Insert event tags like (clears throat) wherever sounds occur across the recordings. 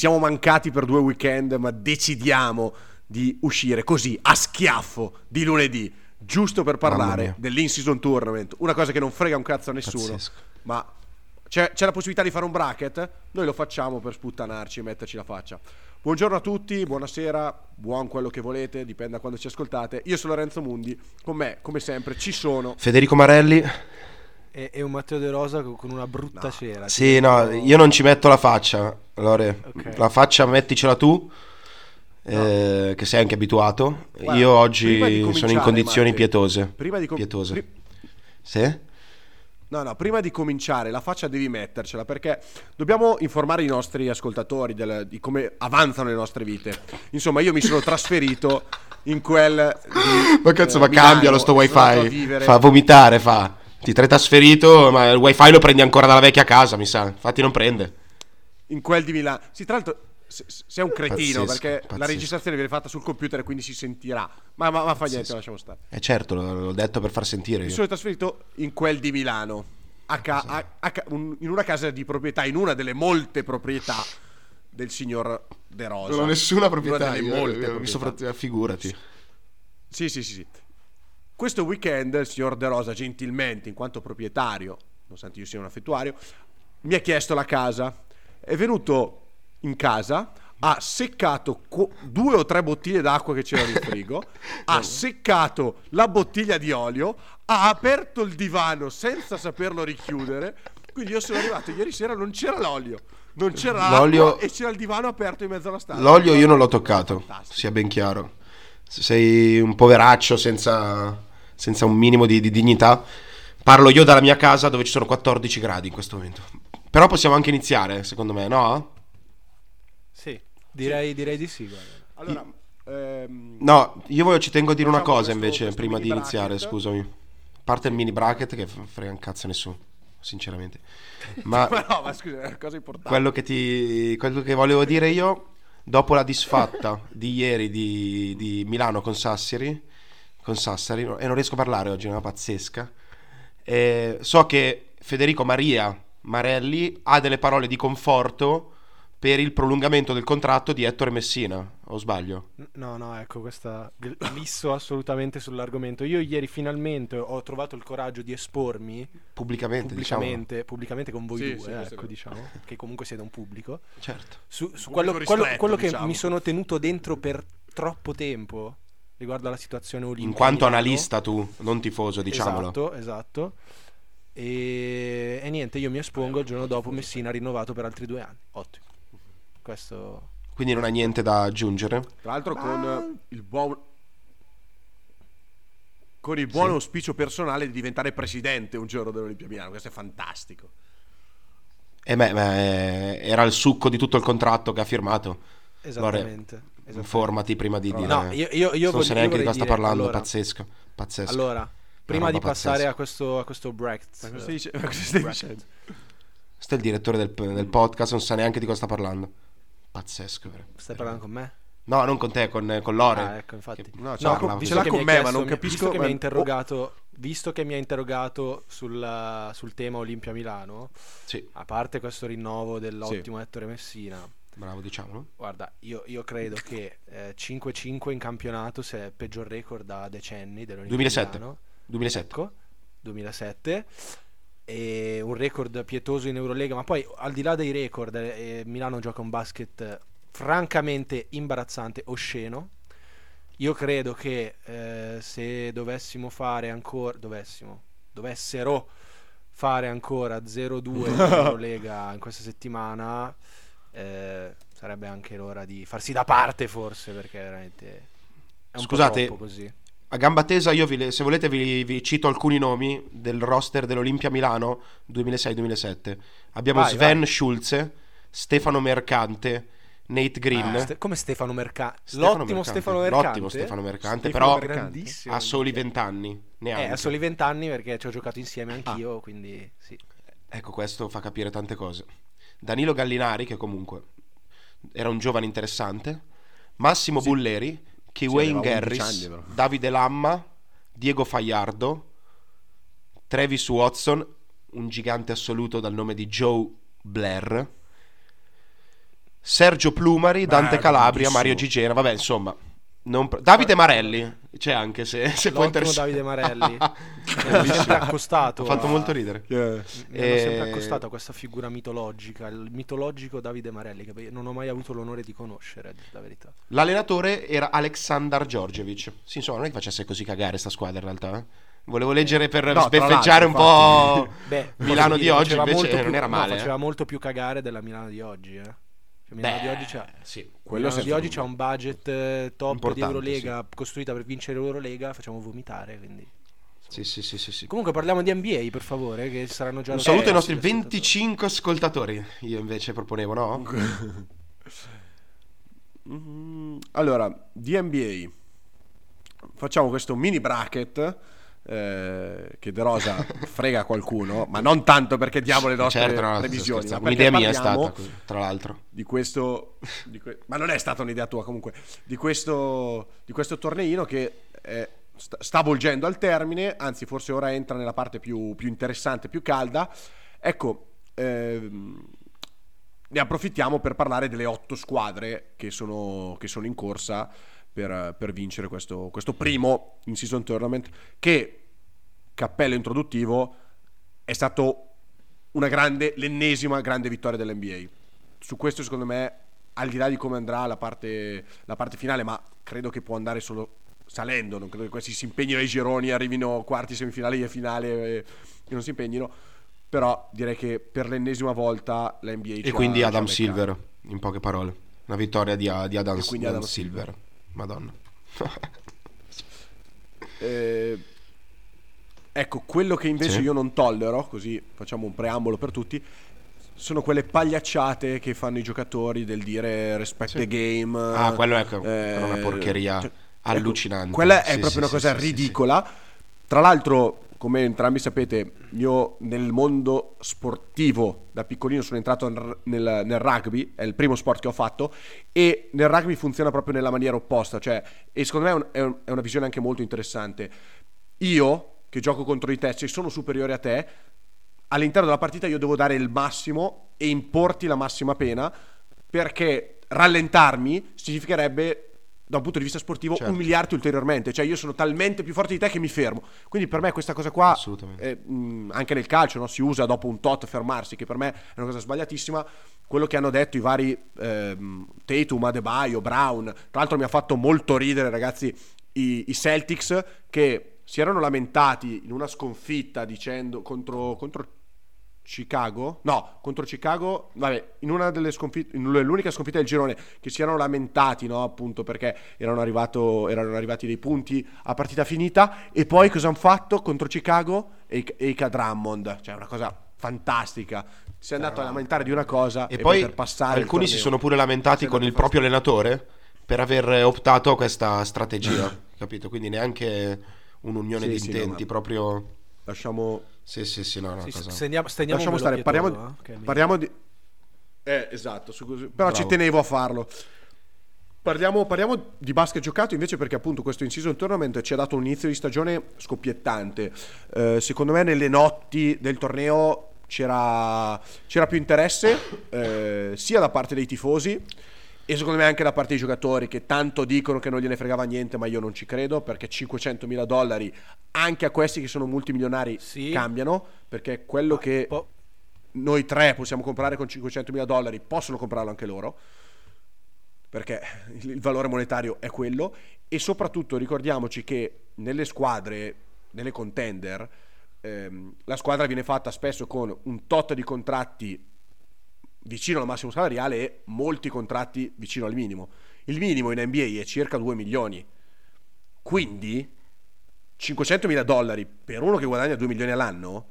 siamo mancati per due weekend, ma decidiamo di uscire così a schiaffo di lunedì, giusto per parlare dell'in-season tournament, una cosa che non frega un cazzo a nessuno, Pazzesco. ma c'è, c'è la possibilità di fare un bracket, noi lo facciamo per sputtanarci e metterci la faccia. Buongiorno a tutti, buonasera, buon quello che volete, dipende da quando ci ascoltate. Io sono Lorenzo Mundi, con me, come sempre, ci sono Federico Marelli. E, e un Matteo De Rosa con una brutta cera. Sì, tipo- no, io non ci metto la faccia. Lore, Ok. la faccia metticela tu. eh, che sei anche abituato. Guarda, io oggi sono in condizioni Matti, pietose. Prima di com- pietose. pri- Sì? No, no, prima di cominciare la faccia devi mettercela perché dobbiamo informare i nostri ascoltatori del- di come avanzano le nostre vite. Insomma, io mi sono trasferito in quel di, Ma cazzo, eh, ma Milano. cambialo sto wifi. Fa vomitare, fa. Ti sei trasferito, ma il wifi lo prendi ancora dalla vecchia casa, mi sa. Infatti non prende. in quel di Milano. Sì, tra l'altro se- se- sei un cretino Pazzesco, perché la pazzesco. registrazione viene fatta sul computer e quindi si sentirà. Ma, ma, ma fa niente, lasciamo stare. Eh certo, l'ho detto per far sentire Mi io. sono trasferito in quel di Milano, a ca- a- a ca- un- in una casa di proprietà, in una delle molte proprietà del signor De Rosa. Non ho nessuna Una proprietà. delle io- molte io- mi proprietà. sopra- figurati. Sì, sì, sì, sì. Questo weekend il signor De Rosa, gentilmente, in quanto proprietario, nonostante io sia un affettuario, mi ha chiesto la casa. È venuto in casa, ha seccato qu- due o tre bottiglie d'acqua che c'erano in (laughs) frigo, ha seccato la bottiglia di olio, ha aperto il divano senza saperlo richiudere. Quindi io sono arrivato ieri sera, non c'era l'olio, non c'era L'olio- e c'era il divano aperto in mezzo alla stanza. L'olio io non l'ho toccato, Fantastico. sia ben chiaro. Se sei un poveraccio senza, senza un minimo di, di dignità, parlo io dalla mia casa dove ci sono 14 gradi in questo momento. Però possiamo anche iniziare, secondo me, no? Sì, direi, direi di sì. guarda. Allora, ehm, No, io voglio- ci tengo a dire una cosa questo- invece questo prima di iniziare, bracket. scusami. A parte il mini bracket che frega un cazzo a nessuno, sinceramente. (laughs) Ma Ma no, ma scusa, è una cosa importante. quello che, ti, quello che volevo dire io, dopo la disfatta di ieri di, di Milano con Sassari, con Sassari, e non riesco a parlare oggi, è una pazzesca, eh, so che Federico Maria Marelli ha delle parole di conforto per il prolungamento del contratto di Ettore Messina, o sbaglio? No, no, ecco, questa gl- glisso assolutamente sull'argomento. Io ieri finalmente ho trovato il coraggio di espormi Pubblicamente, diciamo. pubblicamente, pubblicamente con voi Sì, due, sì, ecco, diciamo, che comunque siete un pubblico. Certo. Su, su Pubblico quello, ristretto, quello- quello che diciamo. mi sono tenuto dentro per troppo tempo riguardo alla situazione olimpica. In quanto analista tu, non tifoso, diciamolo. Esatto, esatto. E, e niente, io mi espongo il giorno dopo Messina rinnovato per altri due anni. Ottimo. Questo... Quindi non ha niente da aggiungere. Tra l'altro con eh, il buon con il buon Sì. auspicio personale di diventare presidente un giorno dell'Olimpia Milano, questo è fantastico. E beh, beh, eh, era il succo di tutto il contratto che ha firmato. Esattamente. Informati prima di dire. No, io, io, io non so neanche di cosa sta parlando. allora- pazzesco. Pazzesco. Allora, prima di passare pazzesca. a questo, a questo bracket, Ma cosa stai, eh, dice- ma cosa stai bracket. dicendo? Questo è il direttore del, del podcast, non sa neanche di cosa sta parlando. Pazzesco. vero? Stai parlando con me? No, non con te, con, con Lore. Ah, ecco, infatti. Che- No, ce No, l'ha con, ce l'ha con me, ha ma chiesto- non capisco. Visto che mi ha ma- interrogato, visto che mi ha interrogato sul, sul tema Olimpia Milano, Sì, a parte questo rinnovo dell'ottimo Ettore Messina, bravo, diciamolo. guarda, io, io credo che eh, 5-5 in campionato sia il peggior record da decenni dell'Olimpia 2007. Milano. 2007. Ecco, 2007 e un record pietoso in Eurolega, ma poi al di là dei record, eh, Milano gioca un basket eh, francamente imbarazzante, osceno. Io credo che eh, se dovessimo fare ancora, dovessimo, dovessero fare ancora 0-2 in (laughs) Eurolega in questa settimana, eh, sarebbe anche l'ora di farsi da parte forse, perché veramente è un Scusate, po' così. A gamba tesa, io vi se volete vi, vi cito alcuni nomi del roster dell'Olimpia Milano 2006-2007. Abbiamo Vai, Sven vai. Schulze, Stefano Mercante, Nate Green. Ah, Ste- come Stefano Mercante? Stefano L'ottimo Mercante. Stefano Mercante. L'ottimo Stefano Mercante, Stefano però Mercante. ha soli 20 anni. Neanche. Eh, ha soli 20 anni perché ci ho giocato insieme anch'io, quindi sì. Ecco, questo fa capire tante cose. Danilo Gallinari, che comunque era un giovane interessante. Massimo Bulleri, Kiwayne aveva 11 Garris. Davide Lamma, Diego Fajardo, Travis Watson, un gigante assoluto dal nome di Joe Blair. Sergio Plumari, Dante Calabria. Mario Gigena, vabbè, insomma. Non pre- Davide Marelli, c'è anche se, se può interessare. Davide Marelli. (laughs) Mi hanno sempre accostato. Ha fatto a- molto ridere. Eh, Mi hanno Eh, sempre accostato a questa figura mitologica, il mitologico Davide Marelli, che non ho mai avuto l'onore di conoscere, dire la verità. L'allenatore era Aleksandar Djordjevic. Sì, insomma, non è che facesse così cagare sta squadra in realtà. eh. Volevo leggere per No, sbeffeggiare un po'. (laughs) Beh, Milano posso di dire, oggi invece non più- era no, male. faceva eh. molto più cagare della Milano di oggi. Eh. Cioè, Milano Beh, di oggi c'ha, sì. Quello Milano di oggi c'ha un budget eh, top di Eurolega costruita per vincere l'Eurolega. Facciamo vomitare. Quindi. Sì, sì, sì, sì, sì. Comunque parliamo di NBA per favore, che saranno già Un saluto ai i nostri ascoltatori. 25 ascoltatori. Io invece proponevo, no? Mm, Allora, di NBA facciamo questo mini bracket eh, che De Rosa (laughs) frega qualcuno, ma non tanto perché diamo le nostre certo, no, previsioni, ma Un'idea mia è stata, tra l'altro. di questo, di que- ma non è stata un'idea tua comunque, di questo, di questo torneino che eh, sta, sta volgendo al termine, anzi forse ora entra nella parte più, più interessante, più calda. Ecco, ehm, ne approfittiamo per parlare delle otto squadre che sono, che sono in corsa per, per vincere questo, questo primo in-season tournament che, cappello introduttivo, è stato una grande, l'ennesima grande vittoria dell'NBA. Su questo secondo me, al di là di come andrà la parte, la parte finale, ma credo che può andare solo salendo, non credo che questi si impegnino ai gironi, arrivino quarti, semifinali e finale e, non si impegnino. Però direi che per l'ennesima volta la NBA E quindi ha Adam beccato. Silver, in poche parole. Una vittoria di, di Adam, E quindi Adam Adam Silver. Madonna. Eh, ecco, quello che invece Sì. io non tollero, così facciamo un preambolo per tutti, sono quelle pagliacciate che fanno i giocatori del dire respect the game. Ah, quello è eh, è una porcheria cioè, allucinante. ecco, quella è Sì, proprio sì, una sì, cosa sì, sì, sì. ridicola. Tra l'altro, come entrambi sapete, io nel mondo sportivo da piccolino sono entrato nel, nel- nel rugby, è il primo sport che ho fatto, e nel rugby funziona proprio nella maniera opposta, cioè, e secondo me è, un- è un- è una visione anche molto interessante. Io, che gioco contro di te, se sono superiore a te, all'interno della partita io devo dare il massimo e importi la massima pena, perché rallentarmi significherebbe da un punto di vista sportivo Certo. umiliarti ulteriormente, cioè io sono talmente più forte di te che mi fermo. Quindi per me questa cosa qua, eh, mh, anche nel calcio, no? si usa dopo un tot fermarsi, che per me è una cosa sbagliatissima. Quello che hanno detto i vari ehm, Tatum, Adebayo, Brown, tra l'altro mi ha fatto molto ridere ragazzi i, i Celtics che si erano lamentati in una sconfitta dicendo contro, contro Chicago? No, contro Chicago, vabbè, in una delle sconfitte, in l'unica sconfitta del girone che si erano lamentati, no, appunto perché erano, arrivato, erano arrivati dei punti a partita finita e poi cosa hanno fatto contro Chicago? E Eika Drummond, cioè una cosa fantastica. Si è andato a lamentare di una cosa e, E poi per passare alcuni si sono pure lamentati con il proprio allenatore per aver optato a questa strategia, (clears throat) capito? Quindi neanche un'unione Sì, di sì, no, intenti, proprio... Lasciamo, Sì, sì, sì, no, no, Sì, cosa... stendiamo, stendiamo lasciamo stare, parliamo, eh, meglio. parliamo di... Eh, esatto, su- però ci Bravo. tenevo a farlo. Parliamo, parliamo di basket giocato invece perché appunto questo in-season tournament ci ha dato un inizio di stagione scoppiettante. Eh, secondo me nelle notti del torneo c'era, c'era più interesse eh, sia da parte dei tifosi e secondo me anche da parte dei giocatori che tanto dicono che non gliene fregava niente ma io non ci credo perché 500 mila dollari anche a questi che sono multimilionari Sì. cambiano perché quello che Po- noi tre possiamo comprare con 500 mila dollari, possono comprarlo anche loro, perché il il valore monetario è quello, e soprattutto ricordiamoci che nelle squadre, nelle contender, ehm, la squadra viene fatta spesso con un tot di contratti vicino al massimo salariale e molti contratti vicino al minimo. Il minimo in NBA è circa 2 milioni. Quindi 500 mila dollari per uno che guadagna 2 milioni all'anno,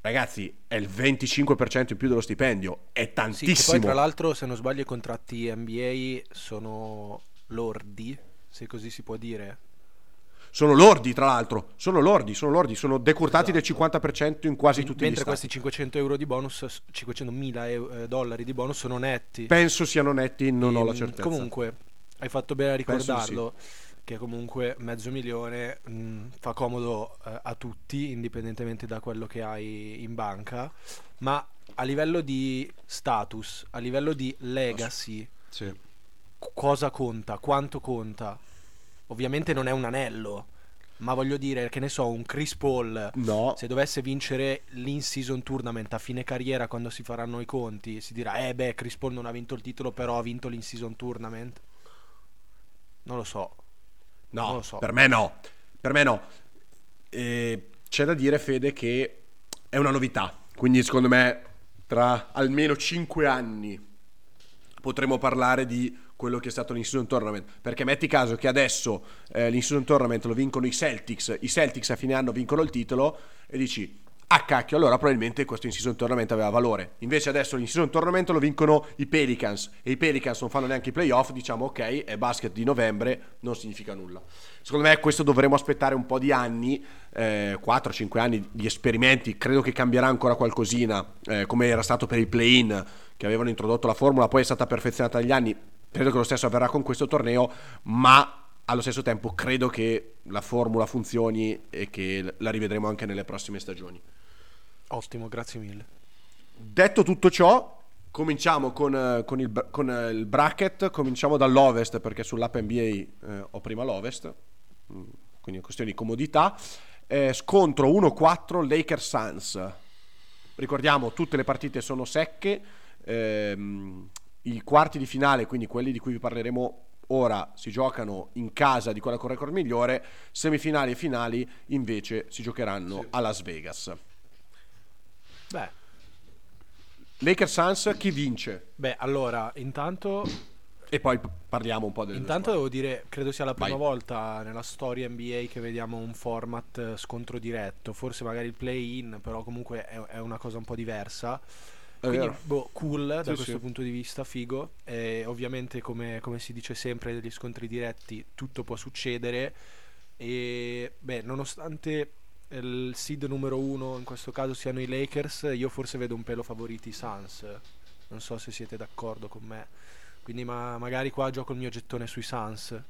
ragazzi, è il 25% in più dello stipendio. È Sì, tantissimo. poi tra l'altro, se non sbaglio, i contratti NBA sono lordi, se così si può dire. Sono lordi, tra l'altro. Sono lordi, sono lordi, sono decurtati del Esatto. 50% in quasi tutti Mentre gli stati. questi 500 euro di bonus, 500 mila eh, dollari di bonus sono netti. Penso siano netti, non ho la certezza. Comunque, hai fatto bene a ricordarlo. Che comunque mezzo milione mh, fa comodo eh, a tutti, indipendentemente da quello che hai in banca. Ma a livello di status, a livello di legacy, Sì. cosa conta, quanto conta. Ovviamente non è un anello, ma voglio dire, che ne so, un Chris Paul, No, se dovesse vincere l'in-season tournament a fine carriera quando si faranno i conti, si dirà, eh beh, Chris Paul non ha vinto il titolo, però ha vinto l'in-season tournament. Non lo so. no, non lo so. per me no. Per me no. Eh, c'è da dire, Fede, che è una novità. Quindi, secondo me, tra almeno 5 anni potremo parlare di quello che è stato l'in-season tournament. Perché metti caso che adesso eh, l'in-season tournament lo vincono i Celtics, i Celtics a fine anno vincono il titolo e dici. Ah cacchio, allora probabilmente questo in-season tournament aveva valore. Invece adesso l'in-season tournament lo vincono i Pelicans e i Pelicans non fanno neanche i playoff, diciamo ok, è basket di novembre, non significa nulla. Secondo me questo dovremo aspettare un po' di anni, eh, 4-5 anni di esperimenti, credo che cambierà ancora qualcosina, eh, come era stato per i play-in che avevano introdotto la formula, poi è stata perfezionata negli anni, credo che lo stesso avverrà con questo torneo, ma allo stesso tempo credo che la formula funzioni e che la rivedremo anche nelle prossime stagioni. Ottimo, grazie mille. Detto tutto ciò, cominciamo con, con il, con, il bracket, cominciamo dall'ovest perché sull'app NBA eh, ho prima l'ovest, mm, quindi è questione di comodità. Eh, scontro 1-4 Lakers Suns. Ricordiamo, tutte le partite sono secche, ehm, i quarti di finale, quindi quelli di cui vi parleremo ora, si giocano in casa di quella con record migliore, semifinali e finali invece si giocheranno a Las Vegas. Beh, Lakers Suns chi vince? beh, allora, intanto E poi parliamo un po' delle Intanto devo dire, credo sia la prima Vai. volta nella storia NBA che vediamo un format eh, scontro diretto, forse magari il play-in, però comunque è, è una cosa un po' diversa. È Quindi, boh, cool da Sì, questo sì. punto di vista, figo. E ovviamente, come, come si dice sempre, degli scontri diretti tutto può succedere. E beh, nonostante il seed numero uno in questo caso siano i Lakers, io forse vedo un pelo favoriti i Suns. Non so se siete d'accordo con me. Quindi ma- magari qua gioco il mio gettone sui Suns.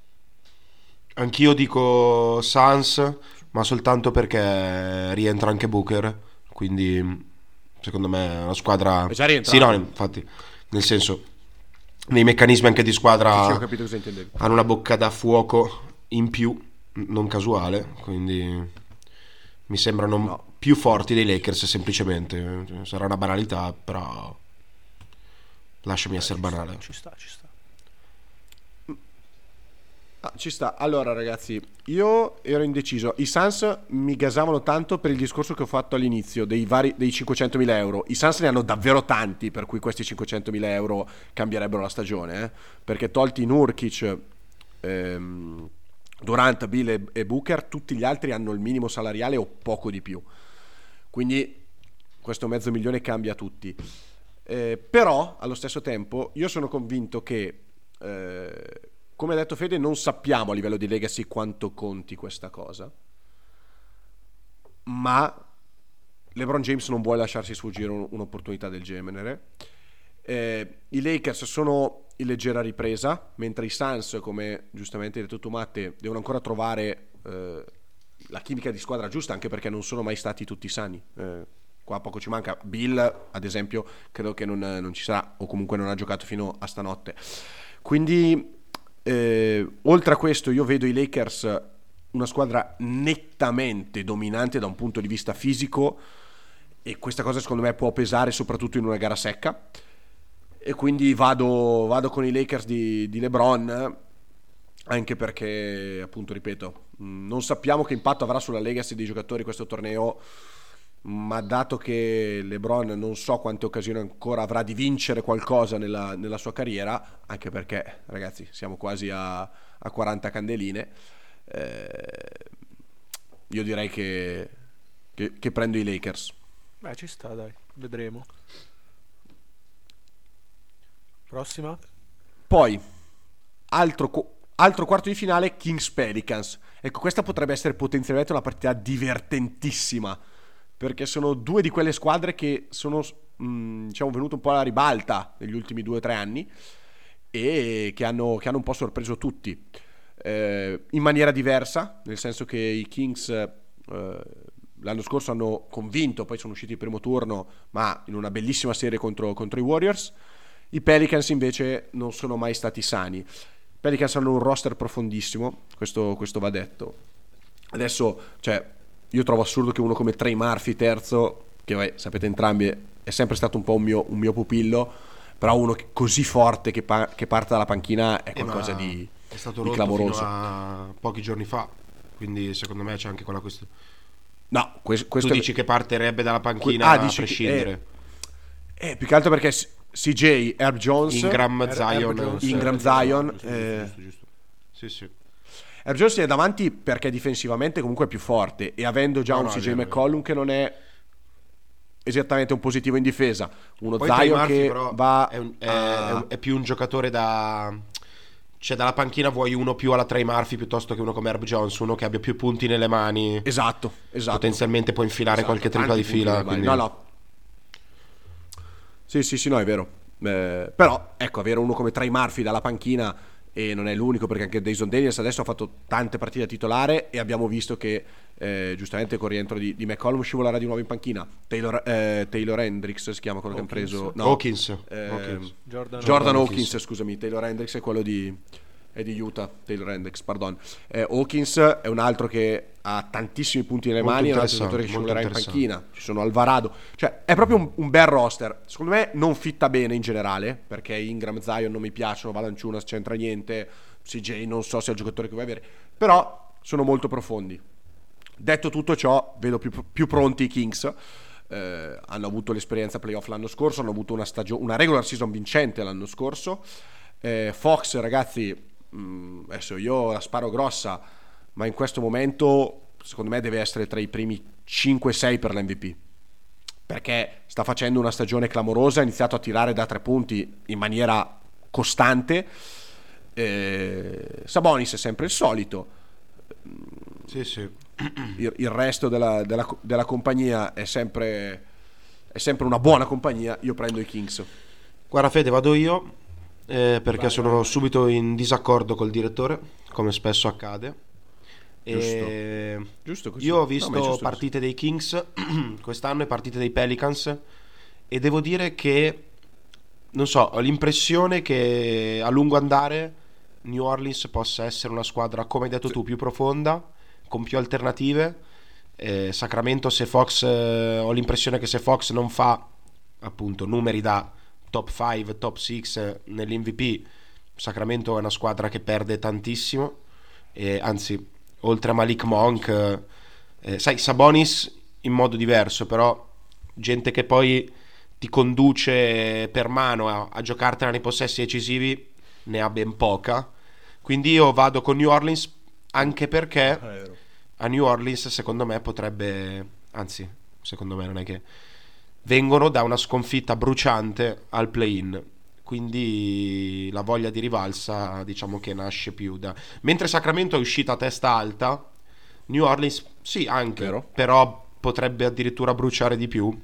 Anch'io dico Sans, ma soltanto perché rientra anche Booker, quindi secondo me è una squadra... È già. Sì, no, infatti, nel senso, nei meccanismi anche di Sì, squadra ho capito cosa intendevi. hanno una bocca da fuoco in più, non casuale, quindi mi sembrano No. più forti dei Lakers semplicemente. Sarà una banalità, però lasciami essere banale. Ci sta, ci sta. Ah, ci sta. Allora, ragazzi, io ero indeciso. I Suns mi gasavano tanto per il discorso che ho fatto all'inizio dei, vari, dei 500.000 euro. I Suns ne hanno davvero tanti, per cui questi 500.000 euro cambierebbero la stagione. eh. Perché tolti Nurkic, ehm, Durant, Bill e, e Booker, tutti gli altri hanno il minimo salariale o poco di più. Quindi questo mezzo milione cambia tutti. Eh, però, allo stesso tempo, io sono convinto che, eh, come ha detto Fede, non sappiamo a livello di legacy quanto conti questa cosa. Ma LeBron James non vuole lasciarsi sfuggire un- un'opportunità del genere. Eh, I Lakers sono in leggera ripresa, mentre i Suns, come giustamente hai detto tu Matte, devono ancora trovare eh, la chimica di squadra giusta, anche perché non sono mai stati tutti sani. Eh, qua poco ci manca. Bill, ad esempio, credo che non, non ci sarà, o comunque non ha giocato fino a stanotte. Quindi, eh, oltre a questo, io vedo i Lakers una squadra nettamente dominante da un punto di vista fisico e questa cosa secondo me può pesare soprattutto in una gara secca. E quindi vado, vado con i Lakers di, di LeBron anche perché appunto ripeto non sappiamo che impatto avrà sulla legacy dei giocatori questo torneo ma dato che LeBron non so quante occasioni ancora avrà di vincere qualcosa nella, nella sua carriera anche perché ragazzi siamo quasi a, a 40 candeline eh, io direi che, che, che prendo i Lakers Beh, ci sta, dai, vedremo. Prossima? Poi, altro, qu- altro quarto di finale, Kings Pelicans. Ecco, questa potrebbe essere potenzialmente una partita divertentissima. Perché sono due di quelle squadre che sono, mh, diciamo, venute un po' alla ribalta negli ultimi due o tre anni e che hanno, che hanno un po' sorpreso tutti. Eh, in maniera diversa, nel senso che i Kings eh, l'anno scorso hanno convinto, poi sono usciti il primo turno, ma in una bellissima serie contro, contro i Warriors. I Pelicans invece non sono mai stati sani. I Pelicans hanno un roster profondissimo, questo, questo va detto. Adesso, cioè, io trovo assurdo che uno come Trey Murphy, terzo, che vai, sapete entrambi, è sempre stato un po' un mio, un mio pupillo, però uno così forte che, pa- che parte dalla panchina è qualcosa Eh, di, è stato di clamoroso. fino a pochi giorni fa. Quindi secondo me c'è anche quella questione. No, que- questo Tu dici che partirebbe dalla panchina Ah, a dici che- prescindere. Eh, più che altro perché S- CJ, Herb Jones, Ingram, Herb Zion. Jones. Ingram, Zion, Giusto, eh, giusto, giusto. Sì, sì. Herb Jones è davanti perché difensivamente comunque è più forte e avendo già No, un no, CJ McCollum che non è esattamente un positivo in difesa, uno Poi Zion che va è, un- è- a- è più un giocatore da... Cioè dalla panchina vuoi uno più alla Trey Murphy piuttosto che uno come Herb Jones, uno che abbia più punti nelle mani, Esatto, esatto. potenzialmente può infilare Esatto, qualche tripla di fila. quindi- No, no. Sì, sì, sì, no, è vero. Eh, però, ecco, avere uno come Trey Murphy dalla panchina e non è l'unico perché anche Dayson Daniels adesso ha fatto tante partite da titolare e abbiamo visto che eh, giustamente con il rientro di, di McCollum scivolerà di nuovo in panchina. Taylor, eh, Taylor Hendricks si chiama quello che hanno Hawkins. preso. No, Hawkins. eh, Hawkins. Jordan, Jordan Hawkins. Hawkins, scusami, Taylor Hendricks è quello di, è di Utah, Taylor Hendricks, pardon. Eh, Hawkins è un altro che ha tantissimi punti nelle Molto mani, è un altro giocatore che scivolerà in panchina, ci sono Alvarado, cioè è proprio un, un bel roster. Secondo me non fitta bene in generale, perché Ingram, Zion non mi piacciono, Valanciunas c'entra niente, CJ non so se è il giocatore che vuoi avere, però sono molto profondi. Detto tutto ciò, vedo più, più pronti i Kings. Eh, hanno avuto l'esperienza playoff l'anno scorso, hanno avuto una, stagio- una regular season vincente l'anno scorso. Eh, Fox, ragazzi, mh, adesso io la sparo grossa, ma in questo momento secondo me deve essere tra i primi 5-6 per l'MVP. Perché sta facendo una stagione clamorosa, ha iniziato a tirare da tre punti in maniera costante. Eh, Sabonis è sempre il solito Sì, sì. il, il resto della, della- della compagnia è sempre, è sempre una buona compagnia, io prendo i Kings. Guarda Fede, vado io eh, perché sono subito in disaccordo col direttore, come spesso accade. E Giusto così. Io ho No, visto giusto partite dei Kings (clears throat) quest'anno e partite dei Pelicans e devo dire che, non so, ho l'impressione che a lungo andare New Orleans possa essere una squadra, come hai detto tu, più profonda, con più alternative. Eh, Sacramento, se Fox, eh, ho l'impressione che se Fox non fa appunto numeri da top 5, top 6 nell'MVP, Sacramento è una squadra che perde tantissimo. E, anzi, oltre a Malik Monk, eh, eh, sai, Sabonis in modo diverso, però gente che poi ti conduce per mano a, a giocartela nei possessi decisivi ne ha ben poca. Quindi io vado con New Orleans anche perché a New Orleans secondo me potrebbe, anzi, secondo me non è che vengono da una sconfitta bruciante al play-in. Quindi la voglia di rivalsa, diciamo che nasce più da. Mentre Sacramento è uscita a testa alta, New Orleans sì, anche, Vero. però potrebbe addirittura bruciare di più.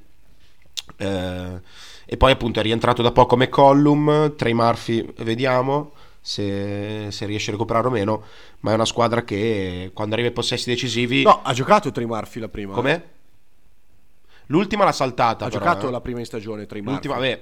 Eh, e poi appunto è rientrato da poco McCollum, Trey Murphy, vediamo se, se riesce a recuperare o meno, ma è una squadra che quando arriva ai possessi decisivi... No, ha giocato Trey Murphy la prima. Com'è? L'ultima l'ha saltata. Ha però, giocato eh. la prima in stagione Trey Murphy. L'ultima, vabbè,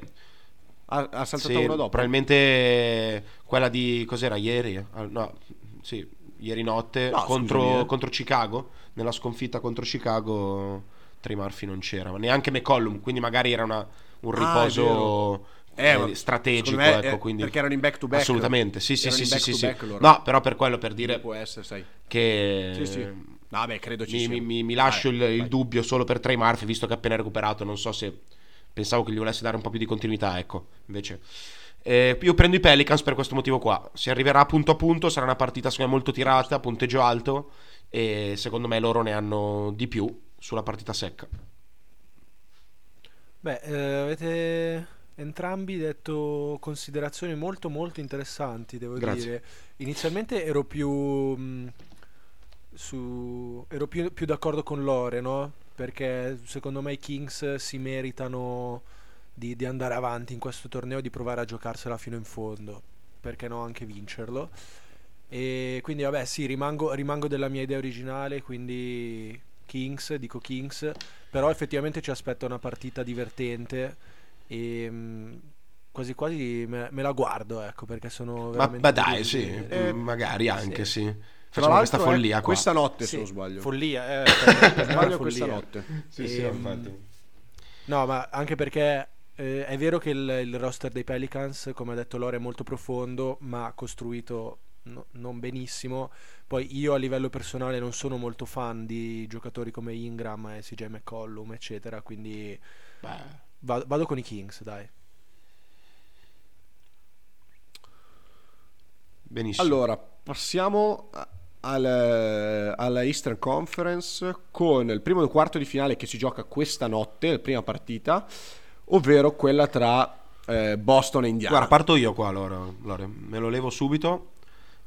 Ha, ha saltato sì, una dopo. probabilmente quella di cos'era ieri? Ah, No, sì, ieri notte No, contro, scusami, eh. contro Chicago. Nella sconfitta contro Chicago, Trey Murphy non c'era, ma neanche McCollum. Quindi magari era una- un Ah, riposo vero. eh, Eh, strategico. me, ecco, eh, quindi- perché erano in back to back. Assolutamente, sì, sì, Erano sì, sì, sì, back. No, però per quello, per dire Può essere, sai. che Sì, sì. Vabbè, credo ci mi, sia. mi- mi- mi lascio il, Vai, il vai. dubbio solo per Trey Murphy, visto che ha appena recuperato. Non so se pensavo che gli volesse dare un po' più di continuità. Ecco, invece, Eh, io prendo i Pelicans per questo motivo qua. Si arriverà punto a punto, sarà una partita secondo me molto tirata, punteggio alto. E secondo me loro ne hanno di più sulla partita secca. Beh, eh, avete entrambi detto considerazioni molto molto interessanti, devo Grazie. dire. Inizialmente ero più mh, su ero più, più d'accordo con Lore, no? Perché secondo me i Kings si meritano di, di andare avanti in questo torneo e di provare a giocarsela fino in fondo. Perché no, anche vincerlo. E quindi vabbè, sì, rimango, rimango della mia idea originale, quindi Kings, dico Kings, però effettivamente ci aspetta una partita divertente e mh, quasi quasi me, me la guardo, ecco, perché sono Ma, veramente ma dai, sì, Eh, magari anche, sì. sì. Tra Facciamo questa l'altro è follia qua. questa notte, Sì, se non sbaglio. Follia, eh, (coughs) per- per Sbaglio questa notte. Sì, sì, Ehm, infatti. No, ma anche perché eh, è vero che il, il roster dei Pelicans, come ha detto Lore, è molto profondo, ma costruito no- non benissimo. Poi io a livello personale non sono molto fan di giocatori come Ingram e CJ McCollum, eccetera, quindi va- vado con i Kings, dai. Benissimo. Allora, passiamo a- al- alla Eastern Conference con il primo quarto di finale che si gioca questa notte, la prima partita, ovvero quella tra eh, Boston e Indiana. Guarda, parto io qua allora, Lore. me lo levo subito.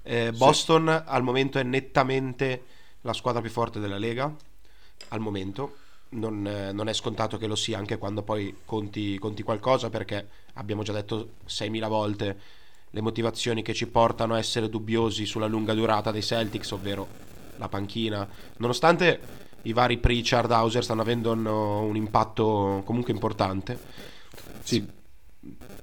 Eh, Boston al momento è nettamente la squadra più forte della Lega, al momento. Non, eh, non è scontato che lo sia anche quando poi conti, conti qualcosa perché abbiamo già detto 6.000 volte le motivazioni che ci portano a essere dubbiosi sulla lunga durata dei Celtics, ovvero la panchina. Nonostante i vari Pritchard, Hauser stanno avendo un, un impatto comunque importante. Sì.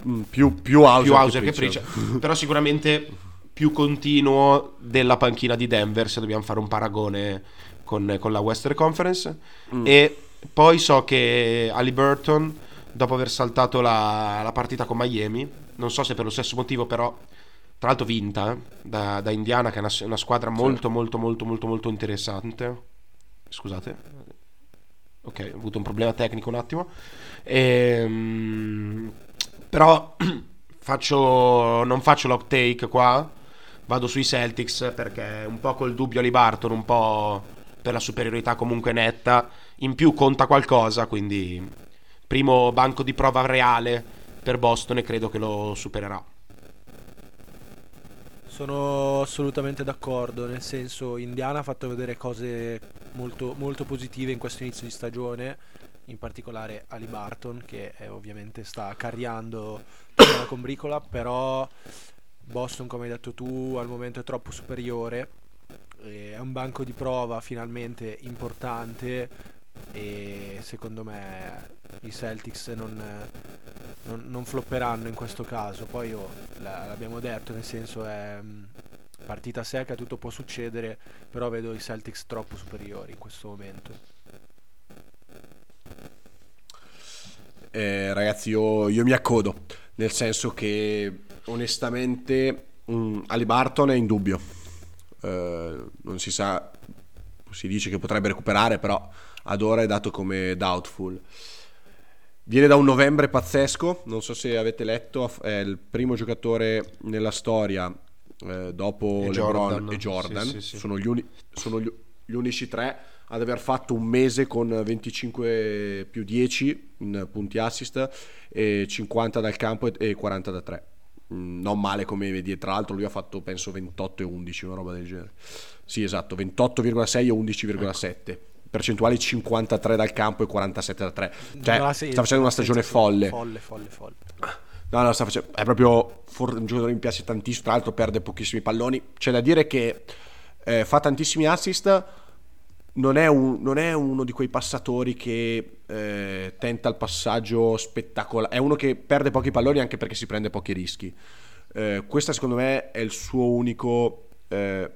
Mm, più, più Hauser, più Hauser che Pritchard. Pritchard, però sicuramente più continuo della panchina di Denver se dobbiamo fare un paragone con, con la Western Conference Mm. e poi so che Ali Burton dopo aver saltato la, la partita con Miami non so se per lo stesso motivo però tra l'altro vinta eh, da, da Indiana che è una, una squadra molto molto molto molto molto interessante. Scusate. Ok ho avuto un problema tecnico un attimo. Ehm, però (clears throat) faccio, non faccio l'hot take qua, vado sui Celtics perché un po' col dubbio Ali Barton, un po' per la superiorità comunque netta, in più conta qualcosa, quindi primo banco di prova reale per Boston e credo che lo supererà. Sono assolutamente d'accordo, nel senso Indiana ha fatto vedere cose molto, molto positive in questo inizio di stagione, in particolare Ali Barton che eh, ovviamente sta carriando la combricola, però Boston come hai detto tu al momento è troppo superiore, e è un banco di prova finalmente importante e secondo me i Celtics non, non, non flopperanno in questo caso. Poi oh, la- l'abbiamo detto, nel senso è mm, partita secca, tutto può succedere, però vedo i Celtics troppo superiori in questo momento. Eh, ragazzi, io, io mi accodo, nel senso che onestamente mm, Ali Barton è in dubbio. Eh, non si sa, si dice che potrebbe recuperare, però ad ora è dato come doubtful. Viene da un novembre pazzesco, non so se avete letto, è il primo giocatore nella storia eh, dopo E LeBron Jordan. e Jordan. Sì, sì, sì. Sono, gli, uni- sono gli- gli unici tre ad aver fatto un mese con 25 più 10 in punti assist e 50 dal campo e- e 40 da 3. Mm, Non male come vedi, tra l'altro lui ha fatto penso 28 e 11, una roba del genere. Sì, esatto, 28,6 e 11,7. Percentuali 53 dal campo e 47 da 3. Cioè, ha senso, sta facendo una stagione folle. Folle, folle, folle. No, no, sta facendo- è proprio for- un giocatore che mi piace tantissimo. Tra l'altro, perde pochissimi palloni. C'è da dire che eh, fa tantissimi assist. Non è, un- non è uno di quei passatori che eh, tenta il passaggio spettacolare. È uno che perde pochi palloni anche perché si prende pochi rischi. Eh, questo, secondo me, è il suo unico eh,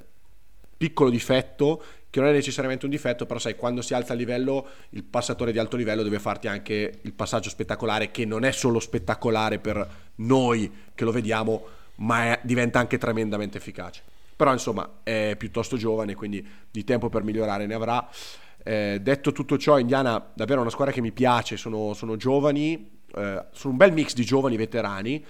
piccolo difetto. Che non è necessariamente un difetto, però sai, quando si alza il livello, il passatore di alto livello deve farti anche il passaggio spettacolare, che non è solo spettacolare per noi che lo vediamo, ma è- diventa anche tremendamente efficace. Però insomma è piuttosto giovane, quindi di tempo per migliorare ne avrà. Eh, detto tutto ciò, Indiana davvero una squadra che mi piace, sono, sono giovani, eh, sono un bel mix di giovani veterani,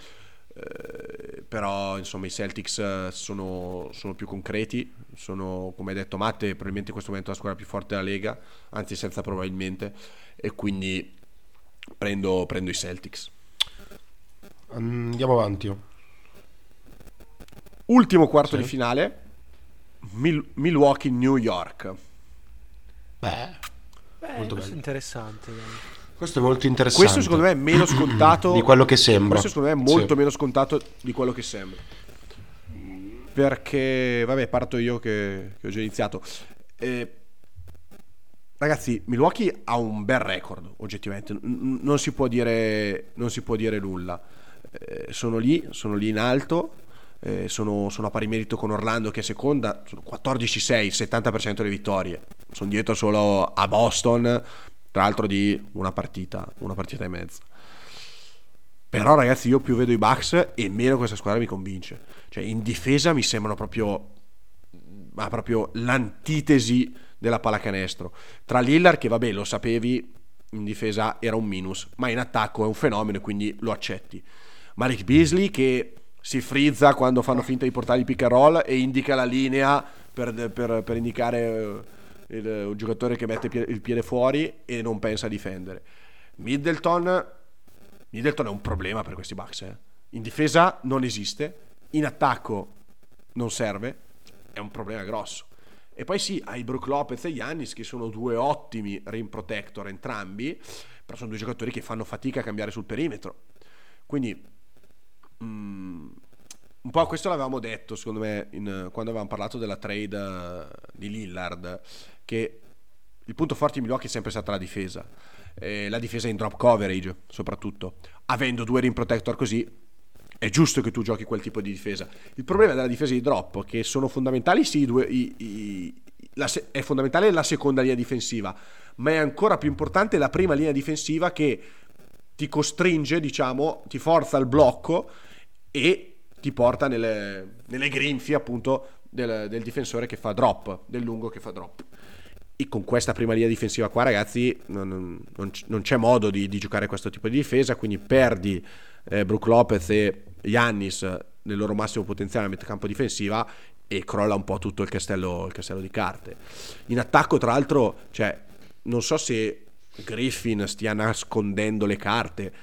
eh, però insomma i Celtics eh, sono, sono più concreti, sono come hai detto Matte probabilmente in questo momento la squadra più forte della Lega, anzi senza probabilmente, e quindi prendo, prendo i Celtics. Andiamo avanti. Ultimo quarto Sì. di finale, Mil- Milwaukee-New York. Beh, Beh, Molto bello. interessante. dai. Questo è molto interessante. Questo secondo me è meno (clears throat) scontato Di quello che sembra. Questo secondo me è molto Sì. meno scontato di quello che sembra. Perché, vabbè, parto io che, che ho già iniziato. Eh, ragazzi, Milwaukee ha un bel record, oggettivamente, N- non, si può dire, non si può dire nulla. Eh, sono lì, sono lì in alto, eh, sono, sono, a pari merito con Orlando che è seconda, sono 14-6, 70% delle vittorie, sono dietro solo a Boston, tra l'altro di una partita, una partita e mezza. Però ragazzi io più vedo i Bucks e meno questa squadra mi convince. Cioè in difesa mi sembrano proprio, ma proprio l'antitesi della pallacanestro. Tra Lillard che vabbè lo sapevi in difesa era un minus, ma in attacco è un fenomeno quindi lo accetti. Malik Beasley che si frizza quando fanno finta di portare il pick and roll e indica la linea per, per, per indicare eh, il, un giocatore che mette il piede fuori e non pensa a difendere. Middleton Middleton è un problema per questi Bucks. Eh. In difesa non esiste, in attacco non serve, è un problema grosso. E poi sì, hai Brook Lopez e Giannis che sono due ottimi rim protector entrambi, però sono due giocatori che fanno fatica a cambiare sul perimetro. Quindi mm, un po' questo l'avevamo detto, secondo me, in, quando avevamo parlato della trade uh, di Lillard, che il punto forte di Milwaukee è sempre stata la difesa eh, la difesa in drop coverage soprattutto. Avendo due rim protector così, è giusto che tu giochi quel tipo di difesa. Il problema della difesa di drop che sono fondamentali, sì, due, i, i, la, è fondamentale la seconda linea difensiva, ma è ancora più importante la prima linea difensiva che ti costringe, diciamo, ti forza al blocco e ti porta nelle, nelle grinfie appunto del, del difensore che fa drop, del lungo che fa drop. E con questa prima linea difensiva qua, ragazzi, non, non, non c'è modo di, di, giocare questo tipo di difesa. Quindi perdi eh, Brook Lopez e Yannis nel loro massimo potenziale a metà campo difensiva e crolla un po' tutto il castello, il castello di carte. In attacco, tra l'altro, cioè, non so se Griffin stia nascondendo le carte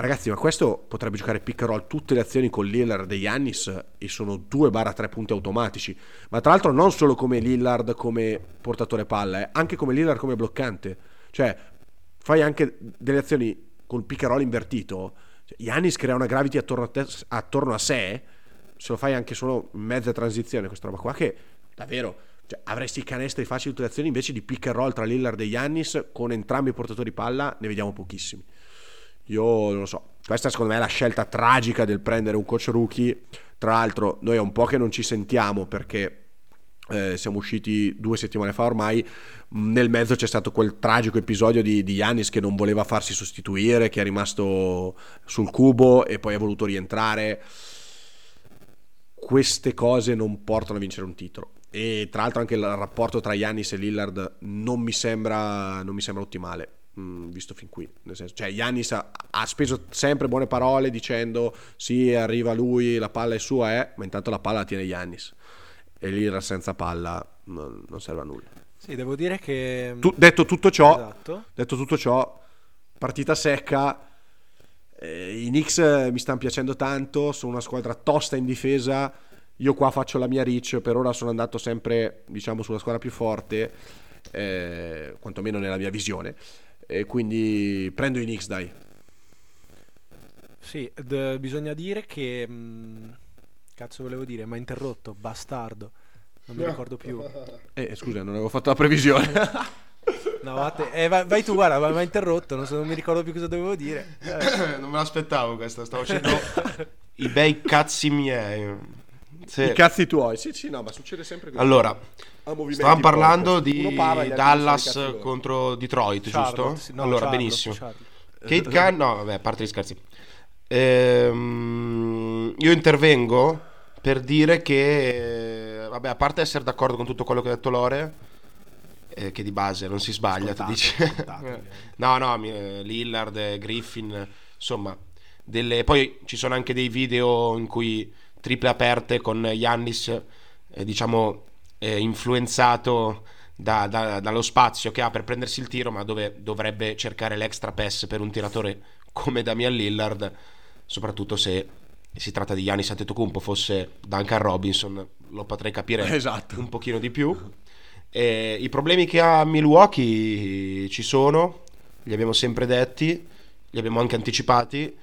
Ragazzi, ma questo potrebbe giocare pick and roll tutte le azioni con Lillard e Yannis e sono 2-3 punti automatici. Ma tra l'altro non solo come Lillard come portatore palla, eh, anche come Lillard come bloccante. Cioè, fai anche delle azioni con pick and roll invertito. Yannis crea una gravity attorno a, te, attorno a sé, se lo fai anche solo in mezza transizione, questa roba qua, che davvero cioè, avresti canestri facili tutte le azioni invece di pick and roll tra Lillard e Yannis con entrambi i portatori palla, ne vediamo pochissimi. Io non lo so. Questa secondo me è la scelta tragica del prendere un coach rookie. Tra l'altro, noi è un po' che non ci sentiamo perché eh, siamo usciti due settimane fa ormai. Nel mezzo c'è stato quel tragico episodio di, di Yannis che non voleva farsi sostituire, che è rimasto sul cubo e poi ha voluto rientrare. Queste cose non portano a vincere un titolo. E tra l'altro anche il rapporto tra Yannis e Lillard non mi sembra, non mi sembra ottimale mh, visto fin qui. Nel senso, cioè, Giannis ha, ha, speso sempre buone parole dicendo sì, arriva lui, la palla è sua, eh, ma intanto la palla la tiene Giannis. E l'Ira senza palla non, non, serve a nulla. Sì, devo dire che... Tu, detto, tutto ciò, esatto. detto tutto ciò, partita secca. Eh, I Knicks eh, mi stanno piacendo tanto, sono una squadra tosta in difesa. Io qua faccio la mia reach, per ora sono andato sempre, diciamo, sulla squadra più forte, eh, quantomeno nella mia visione. E quindi prendo i Knicks, dai. Sì, d- bisogna dire che... Mh, mm, cazzo volevo dire, ma interrotto, bastardo. Non mi ricordo più. Eh, scusa, non avevo fatto la previsione. (laughs) no, vatte, eh, vai, vai, tu, guarda, mi ha interrotto, non, so, non, mi ricordo più cosa dovevo dire. Eh. (coughs) non me l'aspettavo questa, stavo facendo i bei cazzi miei. Sì. I cazzi tuoi, sì, sì, no, ma succede sempre così. Allora, Stavamo parlando di Dallas contro Detroit, Charlotte, giusto? Sì, no, allora, Charlotte, benissimo. Charlotte. Kate Khan, no, vabbè, a parte gli scherzi. Ehm, io intervengo per dire che, vabbè, a parte essere d'accordo con tutto quello che ha detto Lore, eh, che di base non si sbaglia, ti dice. (laughs) no, no, Lillard, Griffin, insomma, delle... poi ci sono anche dei video in cui triple aperte con Yannis, eh, diciamo eh, influenzato da, da, dallo spazio che ha per prendersi il tiro, ma dove dovrebbe cercare l'extra pass per un tiratore come Damian Lillard, soprattutto se si tratta di Giannis Antetokounmpo, fosse Duncan Robinson, lo potrei capire esatto. un pochino di più. E I problemi che ha Milwaukee ci sono, li abbiamo sempre detti, li abbiamo anche anticipati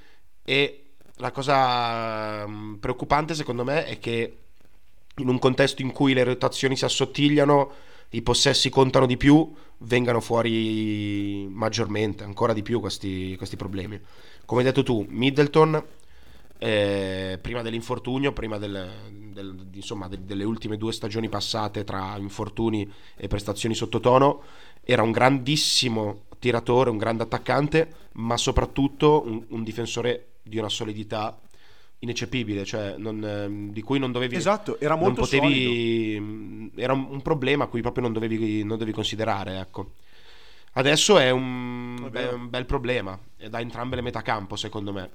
e la cosa mm, preoccupante secondo me è che in un contesto in cui le rotazioni si assottigliano, i possessi contano di più, vengano fuori maggiormente, ancora di più questi, questi problemi. Come hai detto tu, Middleton, eh, prima dell'infortunio, prima del, del, insomma, de, delle ultime due stagioni passate tra infortuni e prestazioni sottotono, era un grandissimo tiratore, un grande attaccante, ma soprattutto un, un difensore di una solidità ineccepibile, cioè non, ehm, di cui non dovevi... Esatto, era molto non potevi, solido. Era un problema a cui proprio non dovevi, non dovevi considerare, ecco. Adesso è un, è un bel problema, è da entrambe le metacampo secondo me,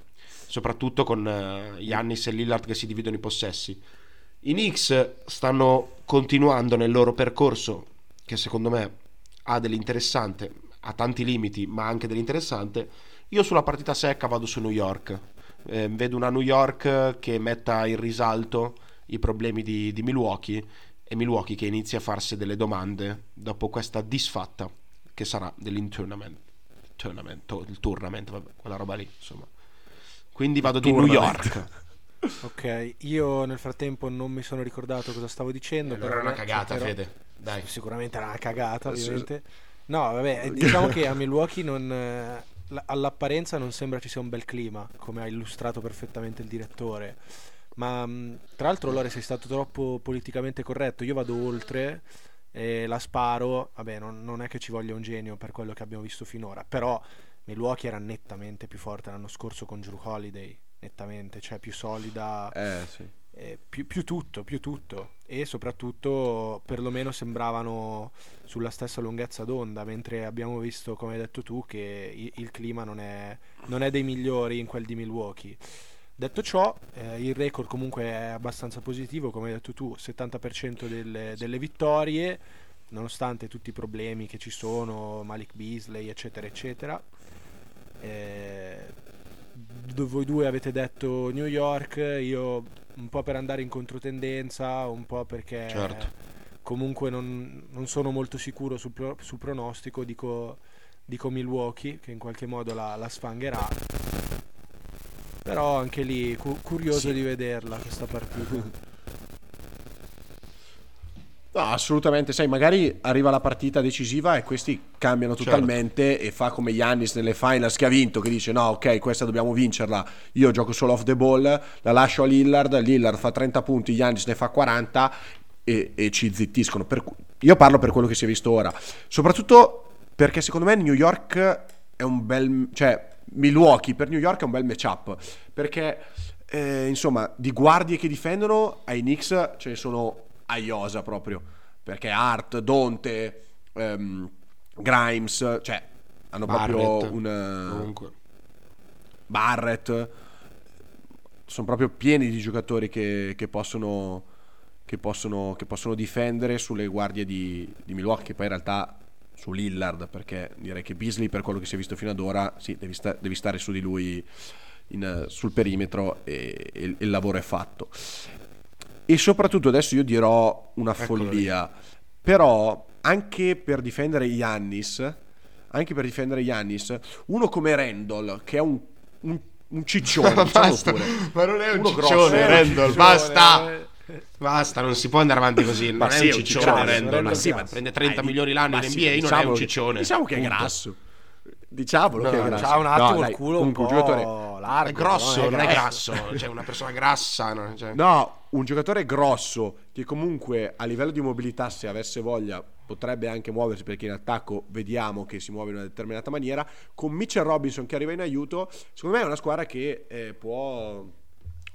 soprattutto con uh, Giannis e Lillard che si dividono i possessi. I Knicks stanno continuando nel loro percorso, che secondo me ha dell'interessante, ha tanti limiti, ma anche dell'interessante. Io sulla partita secca vado su New York. Eh, vedo una New York che metta in risalto i problemi di, di Milwaukee e Milwaukee che inizia a farsi delle domande dopo questa disfatta che sarà dell'intournament tournament, il tournament, vabbè, quella roba lì, insomma. Quindi vado di New York. (laughs) ok, io nel frattempo non mi sono ricordato cosa stavo dicendo. Eh, allora era una cagata, però... Fede. Dai. Sicuramente era una cagata, ovviamente. No, vabbè, diciamo che a Milwaukee non, eh, all'apparenza non sembra ci sia un bel clima, come ha illustrato perfettamente il direttore. Ma tra l'altro, Lore, sei stato troppo politicamente corretto. Io vado oltre e la sparo. Vabbè, non, non, è che ci voglia un genio per quello che abbiamo visto finora. Però Milwaukee era nettamente più forte l'anno scorso con Drew Holiday. Nettamente, cioè più solida. Eh, sì. Eh, più, più, tutto, più tutto. E soprattutto, perlomeno sembravano sulla stessa lunghezza d'onda. Mentre abbiamo visto, come hai detto tu, che il, il clima non è, non è dei migliori in quel di Milwaukee. Detto ciò, eh, il record comunque è abbastanza positivo, come hai detto tu, 70% delle, delle, vittorie, nonostante tutti i problemi che ci sono, Malik Beasley, eccetera, eccetera. Eh, voi due avete detto New York, io un po' per andare in controtendenza, un po' perché certo. comunque non, non, sono molto sicuro sul, sul pronostico, dico, dico, Milwaukee che in qualche modo la, la sfangherà però anche lì cu- curioso sì. di vederla questa partita. (laughs) No, assolutamente, sai, magari arriva la partita decisiva e questi cambiano certo. totalmente certo. e fa come Yannis nelle finals che ha vinto, che dice no, ok, questa dobbiamo vincerla, io gioco solo off the ball, la lascio a Lillard, Lillard fa 30 punti, Yannis ne fa 40 e, e ci zittiscono. Per, io parlo per quello che si è visto ora, soprattutto perché secondo me New York è un bel... cioè Milwaukee per New York è un bel matchup perché eh, insomma di guardie che difendono ai Knicks ce ne sono a Iosa proprio perché Hart, Donte, ehm, Grimes, cioè hanno Barrett, proprio un comunque. Barrett sono proprio pieni di giocatori che, che, possono, che, possono, che possono difendere sulle guardie di, di Milwaukee poi in realtà su Lillard perché direi che Beasley per quello che si è visto fino ad ora sì, devi, sta- devi stare su di lui in, sul perimetro e, e, il lavoro è fatto e soprattutto adesso io dirò una Eccolo follia lì. però anche per difendere Yannis anche per difendere Yannis uno come Randall che è un, un, un ciccione ma, (laughs) diciamo ma non è un uno ciccione grosso, Randall basta eh. Basta, non si può andare avanti così. Ma non sì, è un ciccione, ciccione Randall. Ma sì, ma prende 30 milioni l'anno in NBA, sì, non è un ciccione. Diciamo che è grasso. Diciamolo no, che è grasso. C'ha un attimo no, il culo un po' giocatore largo. È grosso, non è, grasso. cioè una persona grassa. No, cioè. no, un giocatore grosso che comunque a livello di mobilità, se avesse voglia, potrebbe anche muoversi perché in attacco vediamo che si muove in una determinata maniera. Con Mitchell Robinson che arriva in aiuto, secondo me è una squadra che eh, può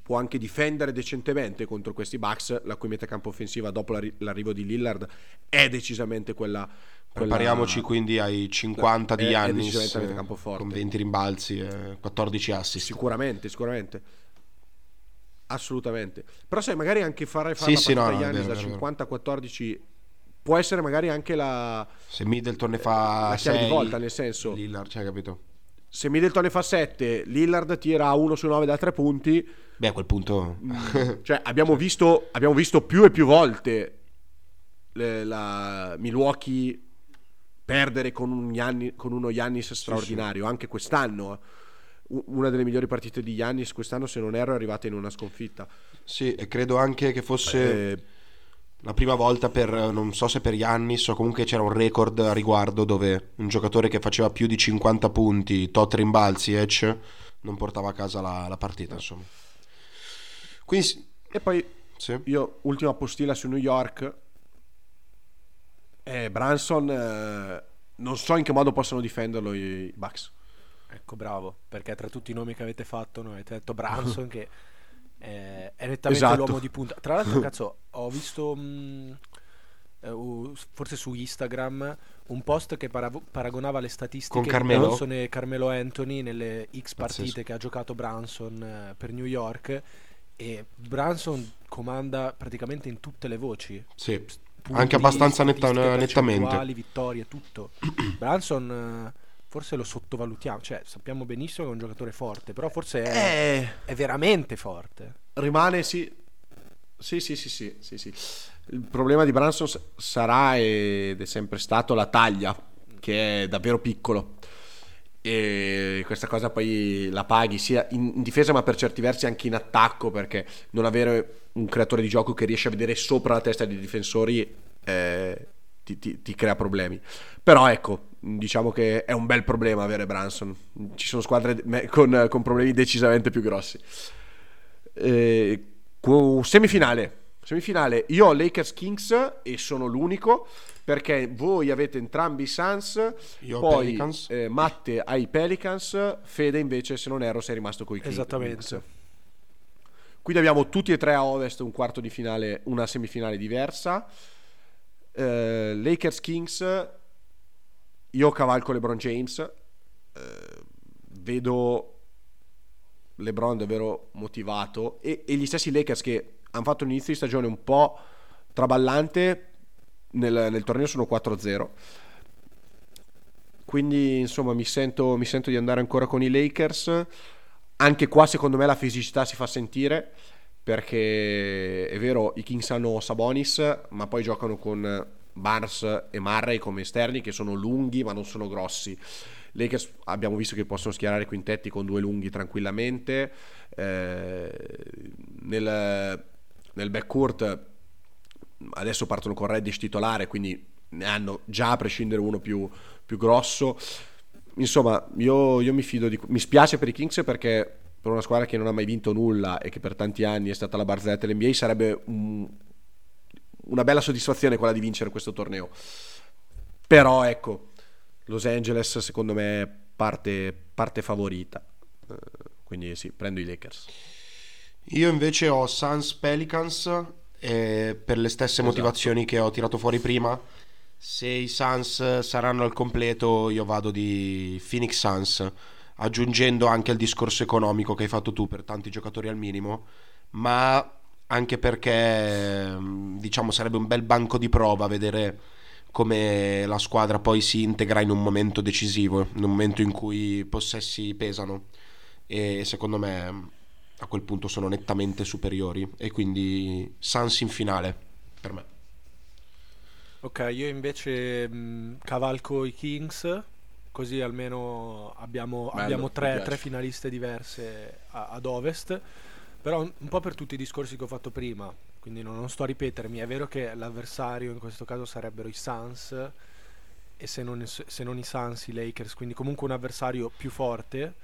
può anche difendere decentemente contro questi Bucks, la cui metacampo offensiva dopo l'arrivo di Lillard è decisamente quella... quella Prepariamoci quindi ai 50 di anni con 20 rimbalzi e 14 assist. Sicuramente, sicuramente. Assolutamente. Però sai, magari anche fare, fare sì, sì, no, Giannis da 50-14 può essere magari anche la... Se Middleton ne fa... La chiave 6, di volta, nel senso... Lillard, cioè, capito? Se Middleton ne fa 7, Lillard tira 1 su 9 da 3 punti Beh, a quel punto... Mm. (laughs) cioè, abbiamo visto, abbiamo visto più e più volte le, la Milwaukee perdere con, un Gianni, con uno Yannis straordinario, sì, sì. anche quest'anno. Una delle migliori partite di Yannis quest'anno, se non erro, è arrivata in una sconfitta. Sì, e credo anche che fosse... Eh, la prima volta per, non so se per Giannis o comunque c'era un record a riguardo dove un giocatore che faceva più di 50 punti, tot rimbalzi, Edge, non portava a casa la, la partita, insomma. Quindi, E poi sì. io, ultima postilla su New York. Eh, Branson, eh, non so in che modo possono difenderlo i Bucks. Ecco, bravo, perché tra tutti i nomi che avete fatto, noi avete detto Branson (laughs) che è, è nettamente Esatto. l'uomo di punta. Tra l'altro, (laughs) cazzo, ho visto mh, eh, u- forse su Instagram un post che para- paragonava le statistiche Con di Carmelo? Branson e Carmelo Anthony nelle X Pazzesco. partite che ha giocato Branson eh, per New York e Branson comanda praticamente in tutte le voci Sì. Punti, Anche abbastanza netta- nettamente. vittorie, tutto. (clears throat) Branson eh, forse lo sottovalutiamo, cioè sappiamo benissimo che è un giocatore forte, però forse è, Eh, è veramente forte. rimane sì. Sì, sì, sì, sì, sì, sì. Il problema di Branson sarà ed è sempre stato la taglia, che è davvero piccolo. E questa cosa poi la paghi sia in, difesa, ma per certi versi anche in attacco, perché non avere un creatore di gioco che riesce a vedere sopra la testa dei difensori eh, ti, ti- ti crea problemi. Però ecco, diciamo che è un bel problema avere Branson. Ci sono squadre con, con problemi decisamente più grossi. Eh, semifinale. Semifinale, io ho Lakers Kings e sono l'unico perché voi avete entrambi i Suns, Io poi eh, Matte ha i Pelicans, Fede invece se non erro sei rimasto con i Kings. Esattamente. Quindi abbiamo tutti e tre a ovest un quarto di finale, una semifinale diversa. Eh, Lakers Kings, io cavalco LeBron James, eh, vedo LeBron davvero motivato e, e gli stessi Lakers che hanno fatto un inizio di stagione un po' traballante, nel, nel torneo sono 4-0. Quindi insomma mi sento, mi sento di andare ancora con i Lakers. Anche qua secondo me la fisicità si fa sentire perché è vero i Kings hanno Sabonis ma poi giocano con Barnes e Murray come esterni che sono lunghi ma non sono grossi. Lakers abbiamo visto che possono schierare quintetti con due lunghi tranquillamente. Eh, nel, nel backcourt adesso partono con Reddish titolare, quindi ne hanno già a prescindere uno più, più grosso. Insomma, io, io mi fido di... Mi spiace per i Kings perché per una squadra che non ha mai vinto nulla e che per tanti anni è stata la barzelletta dell'NBA sarebbe un- una bella soddisfazione quella di vincere questo torneo. Però ecco, Los Angeles secondo me parte, parte favorita. Eh, Quindi sì, prendo i Lakers. Io invece ho Suns Pelicans e per le stesse Esatto. motivazioni che ho tirato fuori prima. Se i Suns saranno al completo, io vado di Phoenix Suns, aggiungendo anche il discorso economico che hai fatto tu per tanti giocatori al minimo, ma anche perché mm, diciamo sarebbe un bel banco di prova vedere come la squadra poi si integra in un momento decisivo, in un momento in cui i possessi pesano e secondo me a quel punto sono nettamente superiori e quindi Suns in finale per me. Ok, io invece mh, cavalco i Kings, così almeno abbiamo, Bello, abbiamo tre, tre finaliste diverse a- ad ovest, però un, un po' per tutti i discorsi che ho fatto prima, quindi non, non sto a ripetermi, è vero che l'avversario in questo caso sarebbero i Suns e se non, se non i Suns i Lakers, quindi comunque un avversario più forte,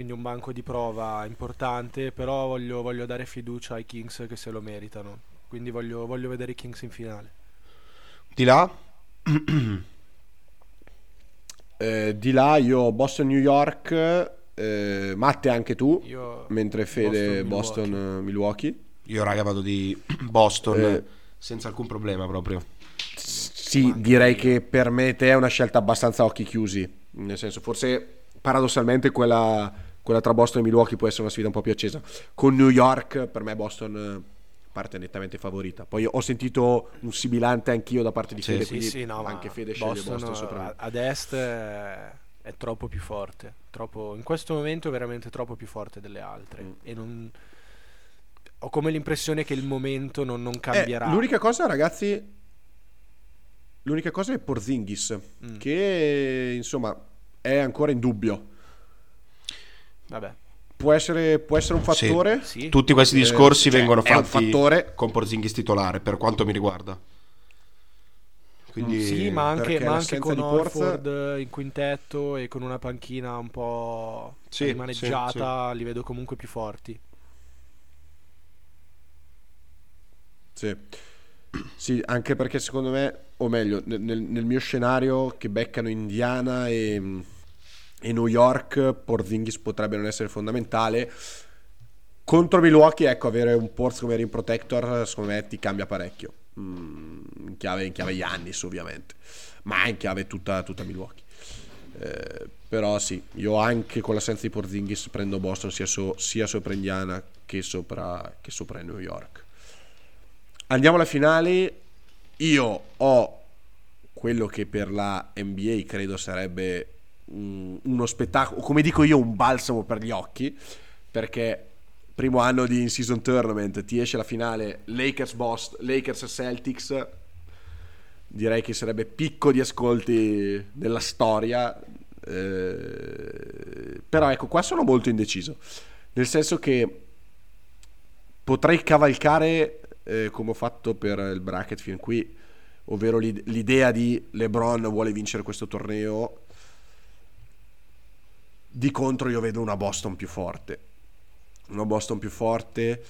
quindi un banco di prova importante, però voglio, voglio dare fiducia ai Kings che se lo meritano, quindi voglio, voglio vedere i Kings in finale. Di là (clears throat) Eh, di là io Boston New York, eh, Matte anche tu, Io mentre Fede Boston, Boston, eh, Milwaukee. io raga vado di (clears throat) Boston Eh. senza alcun problema proprio. Sì, direi che per me te è una scelta abbastanza a occhi chiusi, nel senso forse paradossalmente quella, quella tra Boston e Milwaukee può essere una sfida un po' più accesa. Con New York per me Boston eh, parte nettamente favorita. Poi ho sentito un sibilante anch'io da parte di Sì, Fede, sì, quindi sì, no, anche Fede sceglie Boston, Boston, sopra ad est è, è troppo più forte. Troppo, in questo momento è veramente troppo più forte delle altre. Mm. E non, ho come l'impressione che il momento non, non cambierà. Eh, l'unica cosa, ragazzi, l'unica cosa è Porzingis, Mm. che insomma è ancora in dubbio. Vabbè, può essere, può essere un Sì. fattore. Sì. Tutti questi Eh, discorsi cioè, vengono fatti fattore. con Porzingis titolare, per quanto mi riguarda. Quindi Sì, ma anche, ma anche con Orford in quintetto e con una panchina un po' Sì, rimaneggiata, li vedo comunque più forti. Sì. Sì, anche perché secondo me, o meglio, nel, nel- nel mio scenario che beccano Indiana e, e New York, Porzingis potrebbe non essere fondamentale. Contro Milwaukee, ecco, avere un Porz come rim protector, secondo me ti cambia parecchio. Mm, in, chiave, in chiave Giannis, ovviamente, ma in chiave tutta, tutta Milwaukee. Eh, però sì, io anche con l'assenza di Porzingis prendo Boston sia, so- sia sopra Indiana che sopra, che sopra New York. Andiamo alla finale. Io ho quello che per la NBA credo sarebbe uno spettacolo, come dico io, un balsamo per gli occhi, perché primo anno di in-season tournament ti esce la finale Lakers Boston, Lakers Celtics. Direi che sarebbe picco di ascolti della storia. eh, però ecco, qua sono molto indeciso. Nel senso che potrei cavalcare eh, come ho fatto per il bracket fin qui, ovvero l'id- l'idea di LeBron vuole vincere questo torneo. Di contro io vedo una Boston più forte. Una Boston più forte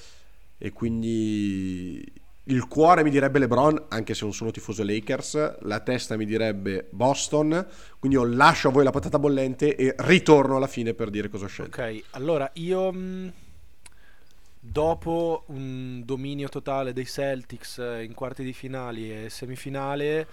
e quindi il cuore mi direbbe LeBron, anche se non sono tifoso Lakers, la testa mi direbbe Boston, quindi io lascio a voi la patata bollente e ritorno alla fine per dire cosa ho scelto. Ok, allora io dopo un dominio totale dei Celtics eh, in quarti di finali e semifinale,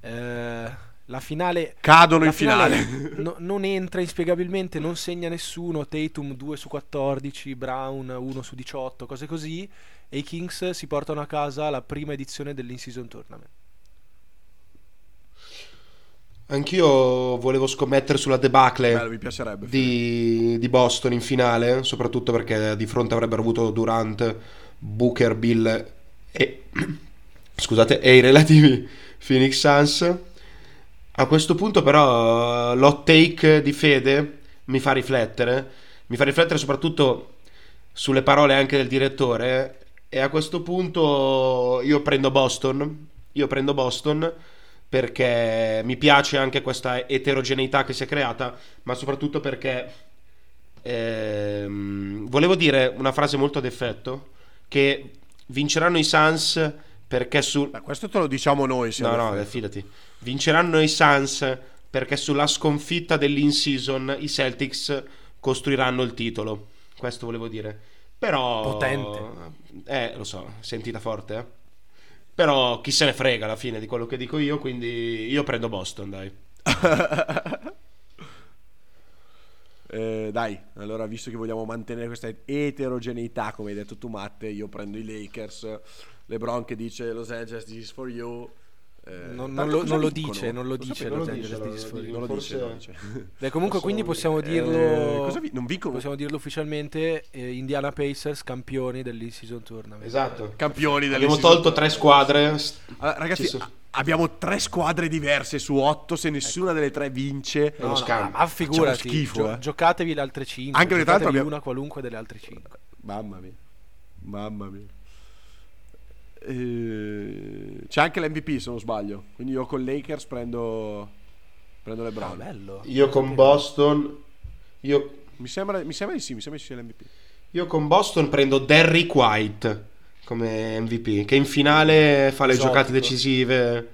eh, la finale Cadono la in finale. no- non entra inspiegabilmente, non segna nessuno, Tatum 2 su 14, Brown 1 su 18, cose così, e i Kings si portano a casa la prima edizione dell'in-season tournament. Anch'io volevo scommettere sulla debacle Bello, mi piacerebbe. di, di Boston in finale, soprattutto perché di fronte avrebbero avuto Durant, Booker, Bill e, (clears throat) scusate, e i relativi Phoenix Suns. A questo punto però l'hot take di Fede mi fa riflettere, mi fa riflettere soprattutto sulle parole anche del direttore e a questo punto io prendo Boston, io prendo Boston perché mi piace anche questa eterogeneità che si è creata, ma soprattutto perché ehm, volevo dire una frase molto ad effetto che vinceranno i Suns perché su Beh, questo te lo diciamo noi. se No, no, eh, fidati. Vinceranno i Suns perché sulla sconfitta dell'in-season i Celtics costruiranno il titolo. Questo volevo dire. Però Potente. Eh, lo so, sentita forte, eh. Però chi se ne frega alla fine di quello che dico io, quindi io prendo Boston, dai. (laughs) Eh, dai, allora visto che vogliamo mantenere questa eterogeneità, come hai detto tu Matte, io prendo i Lakers, LeBron che dice Los Angeles this is for you. Eh, Non, non lo, non lo dice, non lo dice non lo Angeles dice, This is lo for you. Non lo Forse- dice, lo dice. Beh, comunque quindi possiamo Eh, dirlo cosa vi- non vincono? Possiamo dirlo ufficialmente eh, Indiana Pacers campioni dell'in-season tournament. Esatto. Campioni Abbiamo tolto tre squadre. Allora, ragazzi, so- abbiamo tre squadre diverse su otto. Se nessuna delle tre vince, No, no, scambio. ma figurati, schifo, gio- eh. giocatevi le altre 5. Anche perché tra l'altro abbiamo- una qualunque delle altre 5. Mamma mia, mamma mia. Eh, c'è anche l'MVP se non sbaglio. Quindi io con Lakers prendo, prendo Ah, LeBron. bello. Io con Boston. Io, mi, sembra, mi sembra di sì, mi sembra di sì l'MVP. io con Boston prendo Derrick White come MVP, che in finale fa le Esotico. giocate decisive.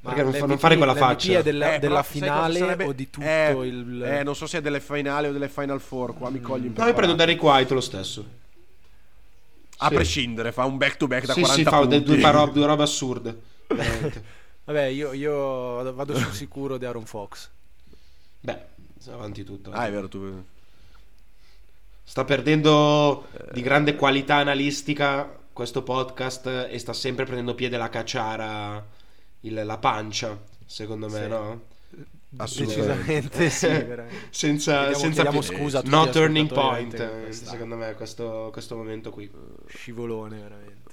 Ma Perché non, fa- non fare quella faccia? è della, Eh, della finale sarebbe? o di tutto Eh, il... eh, non so se è delle finali o delle Final Four. Qua mi cogli No, io prendo. Derrick White lo stesso. A sì. prescindere, fa un back to back da sì, 40 sì, fa punti. due, paro- due robe assurde. (laughs) Vabbè, io, io vado- vado sul sicuro di Aaron Fox. Beh, avanti tutto. Ah, è vero, tu. Sta perdendo di grande qualità analistica questo podcast e sta sempre prendendo piede la cacciara, il- la pancia, secondo me, Sì. no? Assolutamente. Decisamente sì. (laughs) Senza, Chiediamo- senza chiediamo scusa no turning point, secondo me, questo, questo momento qui. Scivolone, veramente.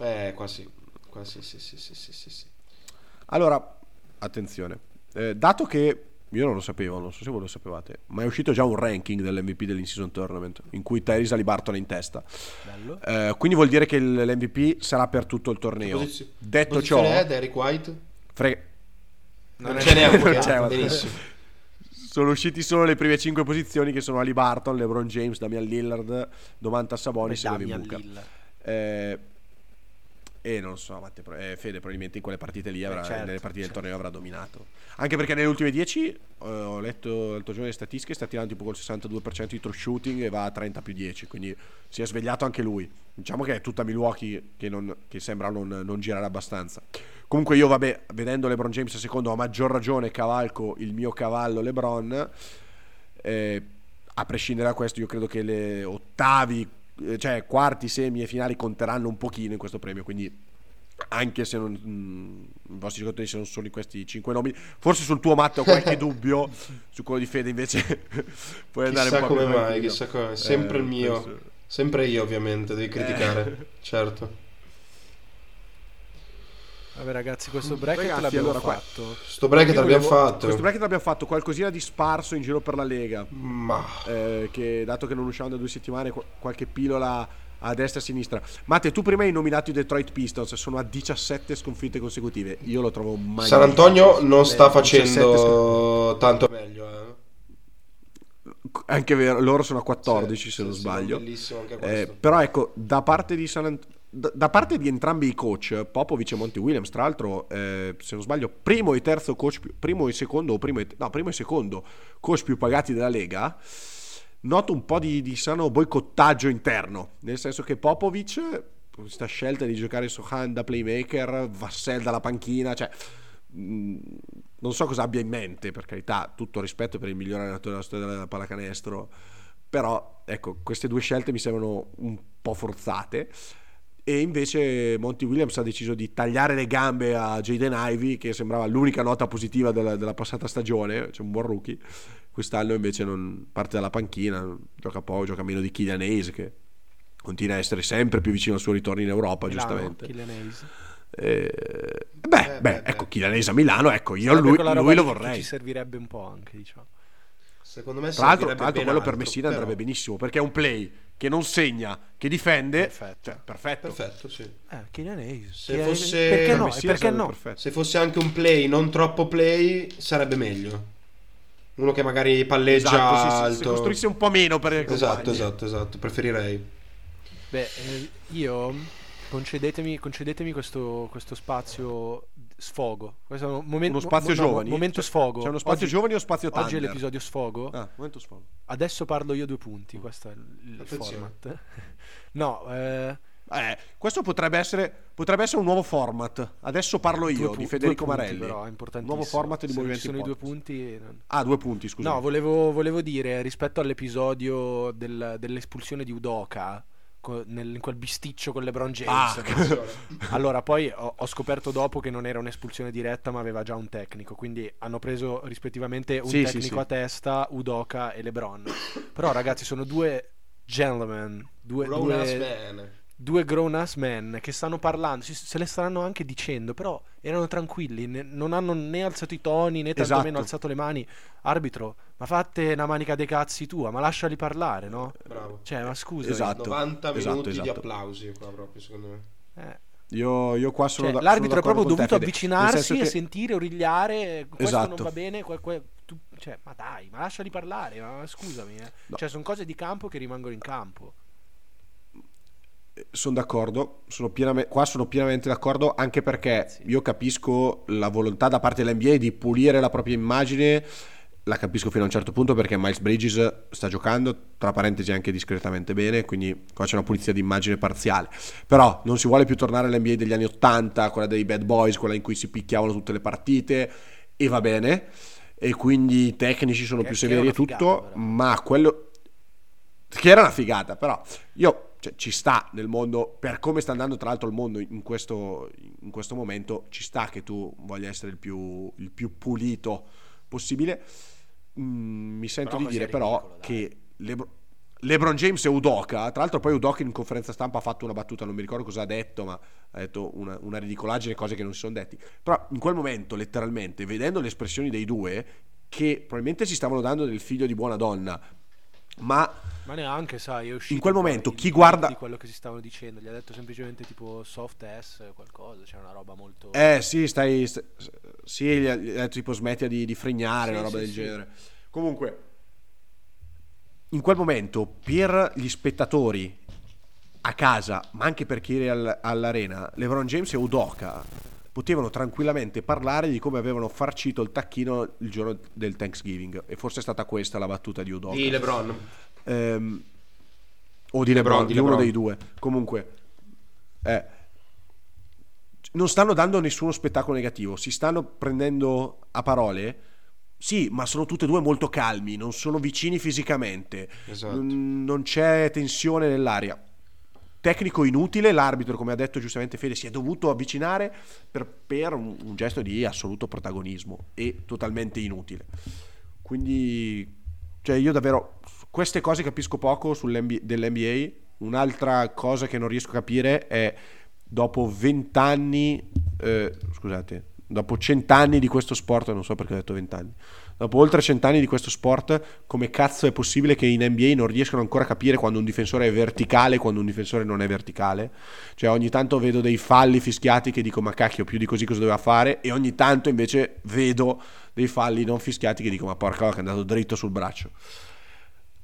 Eh, qua sì. Qua sì, sì, sì, sì, sì, sì. Allora, attenzione. Eh, dato che io non lo sapevo, non so se voi lo sapevate, ma è uscito già un ranking dell'MVP dell'in-season tournament in cui Tyrese Alibarton è in testa. Bello. Eh, quindi vuol dire che il- l'MVP sarà per tutto il torneo. Posizio- Detto ciò, è Derek White? fre- Non, ce n'è un Non benissimo. sono usciti solo le prime 5 posizioni che sono Ali Barton, LeBron James, Damian Lillard, Domantas Sabonis e Devin Booker. Lillard. Eh, e non so, Matte, eh, Fede probabilmente in quelle partite lì, avrà, certo, nelle partite certo. del torneo avrà dominato. Anche perché nelle ultime 10 eh, ho letto l'altro giorno le statistiche, sta tirando tipo col 62% di true shooting e va a 30 più 10, quindi si è svegliato anche lui. Diciamo che è tutta Milwaukee che, non- che sembra non, non girare abbastanza. Comunque io, vabbè, vedendo LeBron James secondo, a maggior ragione cavalco il mio cavallo LeBron. Eh, a prescindere da questo, io credo che le ottavi, cioè quarti, semi e finali conteranno un pochino in questo premio. Quindi, anche se non, mm, i vostri giocatori sono solo questi cinque nomi, forse sul tuo Matteo ho qualche (laughs) dubbio, su quello di Fede invece (laughs) puoi andare Chissà un po' come più mai, chissà come- sempre il mio. questo- Sempre io, ovviamente, devi criticare. Eh. (laughs) Certo. Vabbè ragazzi, questo bracket Ragazzi, l'abbiamo allora qua- fatto. Sto bracket l'abbiamo fatto. Questo bracket l'abbiamo fatto qualcosina di sparso in giro per la Lega. Ma eh, che dato che non usciamo da due settimane, qu- qualche pillola a destra e a sinistra. Matte, tu prima hai nominato i Detroit Pistons, sono a 17 sconfitte consecutive. Io lo trovo mai. San Antonio non sta 17 facendo tanto meglio. Eh. Anche vero, loro sono a 14 Sì, se non sì, sbaglio. bellissimo anche Eh, questo. però ecco, da parte di San Ant- da, parte di entrambi i coach, Popovic e Monty Williams, tra l'altro, eh, se non sbaglio, primo e terzo coach, più- primo e secondo, primo e, no, primo e secondo coach più pagati della Lega, noto un po' di, di sano boicottaggio interno, nel senso che Popovic, questa scelta di giocare Sohan da playmaker, Vassell dalla panchina, cioè mh, non so cosa abbia in mente, per carità, tutto rispetto per il miglior allenatore della storia della pallacanestro, però ecco, queste due scelte mi sembrano un po' forzate. E invece Monty Williams ha deciso di tagliare le gambe a Jaden Ivey, che sembrava l'unica nota positiva della, della passata stagione, cioè un buon rookie. Quest'anno invece non parte dalla panchina, gioca poco, gioca meno di Kylian Hayes, che continua a essere sempre più vicino al suo ritorno in Europa, Milano, giustamente. Hayes. Eh, beh, Eh, beh, beh, ecco. Kylian Hayes a Milano, ecco, io lui, lui lo vorrei. Ci servirebbe un po' anche, diciamo. Secondo me Tra l'altro, tra l'altro quello per altro, Messina però- andrebbe benissimo, perché è un play che non segna, che difende, Perfetto. cioè, perfetto. Perfetto, sì. Eh, Kylian Hayes. Se Che- fosse- Perché per no? Perché no? Se fosse anche un play, non troppo play, sarebbe meglio. Uno che magari palleggia Esatto, sì, sì, se alto. costruisse un po' meno per i Esatto, esatto, esatto. Preferirei. Beh, eh, io concedetemi, concedetemi questo, questo spazio sfogo. Questo è un momento, Uno spazio mo- no, giovani? momento C'è- sfogo. C'è uno spazio Oggi- giovani o spazio Oggi è Thunder? l'episodio sfogo. Ah, momento sfogo. Adesso parlo io due punti. Questo è il, Attenzione. format. (laughs) No, eh, Eh, questo potrebbe essere, potrebbe essere un nuovo format. Adesso parlo io pu- di Federico punti, Marelli. Però, è. Nuovo format di ci sono i due punti. non- Ah, due punti, scusa. No, volevo, volevo dire rispetto all'episodio del- dell'espulsione di Udoka co- nel- in quel bisticcio con LeBron James. Ah, no? (laughs) Allora, poi ho, ho scoperto dopo che non era un'espulsione diretta, ma aveva già un tecnico. Quindi hanno preso rispettivamente un Sì, sì, tecnico sì. a testa, Udoka e LeBron. Però, ragazzi, sono due gentlemen, due, ass due. Due grown ass men che stanno parlando, si- se le staranno anche dicendo, però erano tranquilli, ne- non hanno né alzato i toni né tantomeno Esatto. alzato le mani. Arbitro, ma fatte una manica dei cazzi tua, ma lasciali parlare, no? Bravo. Cioè, ma scusa. Esatto. 90 esatto, minuti di esatto. applausi qua proprio, secondo me. Eh. Io, io qua sono Cioè, da- l'arbitro sono è proprio te, dovuto Fede. avvicinarsi senso e che- sentire, origliare. Questo Esatto. non va bene. que- que- tu- cioè, ma dai, ma lasciali parlare. Ma scusami, eh. No. Cioè, sono cose di campo che rimangono in campo. Sono d'accordo, sono piename- qua sono pienamente d'accordo anche perché Sì. io capisco la volontà da parte dell'NBA di pulire la propria immagine, la capisco fino a un certo punto perché Miles Bridges sta giocando, tra parentesi anche discretamente bene, quindi qua c'è una pulizia di immagine parziale. Però non si vuole più tornare all'NBA degli anni 80, quella dei bad boys, quella in cui si picchiavano tutte le partite e va bene. E quindi i tecnici sono Che- più severi e tutto, figata, ma quello che era una figata, però io cioè, ci sta nel mondo, per come sta andando tra l'altro il mondo in questo, in questo momento, ci sta che tu voglia essere il più, il più pulito possibile. Mm, mi sento Però di dire però ridicolo, che Lebro- LeBron James e Udoka, tra l'altro poi Udoka in conferenza stampa ha fatto una battuta, non mi ricordo cosa ha detto, ma ha detto una, una ridicolaggine, cose che non si sono detti. Però in quel momento, letteralmente, vedendo le espressioni dei due, che probabilmente si stavano dando del figlio di buona donna, ma Ma neanche, sai, è uscito In quel momento chi guarda- di quello che si stavano dicendo, gli ha detto semplicemente tipo soft S qualcosa, c'è una roba molto Eh sì, stai. st- sì, gli ha detto tipo smetti di, di fregnare, Sì, una roba sì, del sì. genere. Comunque, in quel momento, per gli spettatori a casa, ma anche per chi era al- all'arena, LeBron James e Udoka potevano tranquillamente parlare di come avevano farcito il tacchino il giorno del Thanksgiving. E forse è stata questa la battuta di Udoka. Di LeBron. Ehm, o di LeBron, LeBron, di, di uno LeBron. dei due. Comunque, eh, non stanno dando nessuno spettacolo negativo, si stanno prendendo a parole. Sì, ma sono tutti e due molto calmi, non sono vicini fisicamente, Esatto. non, non c'è tensione nell'aria. Tecnico inutile, l'arbitro, come ha detto giustamente Fede, si è dovuto avvicinare per, per un, un gesto di assoluto protagonismo e totalmente inutile. Quindi, cioè, io davvero queste cose capisco poco dell'NBA. Un'altra cosa che non riesco a capire è dopo 20 anni, eh, scusate, dopo 100 anni di questo sport, non so perché ho detto 20 anni, dopo oltre 100 anni di questo sport, come cazzo è possibile che in NBA non riescano ancora a capire quando un difensore è verticale e quando un difensore non è verticale? Cioè ogni tanto vedo dei falli fischiati che dico ma cacchio più di così cosa doveva fare e ogni tanto invece vedo dei falli non fischiati che dico ma porca vacca, è andato dritto sul braccio.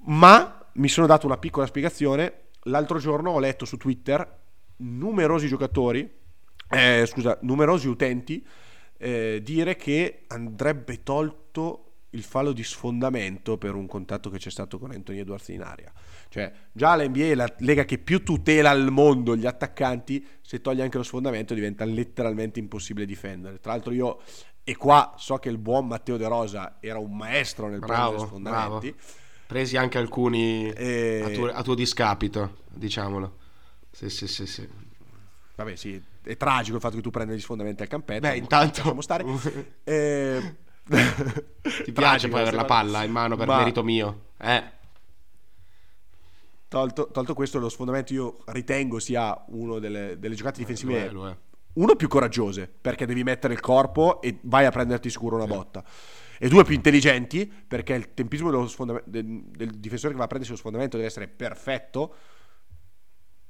Ma mi sono dato una piccola spiegazione. L'altro giorno ho letto su Twitter numerosi giocatori, eh, scusa, numerosi utenti eh, dire che andrebbe tolto il fallo di sfondamento per un contatto che c'è stato con Anthony Edwards in aria. Cioè, già la NBA è la lega che più tutela al mondo gli attaccanti, se toglie anche lo sfondamento diventa letteralmente impossibile difendere. Tra l'altro io, e qua so che il buon Matteo De Rosa era un maestro nel prendere Bravo, sfondamenti. Presi anche alcuni E- a, tuo, a tuo discapito, diciamolo. Sì, sì, sì, sì. Vabbè, sì, è tragico il fatto che tu prenda gli sfondamenti al campetto. Beh, intanto- lasciamo stare. (laughs) Eh, Ti piace poi avere la palla in mano per Ma- merito mio? Eh, Tolto, tolto questo, lo sfondamento io ritengo sia uno delle, delle giocate lo difensive è, lo è. uno più coraggiose perché devi mettere il corpo e vai a prenderti sicuro una botta e due più intelligenti perché il tempismo del, del difensore che va a prendersi lo sfondamento deve essere perfetto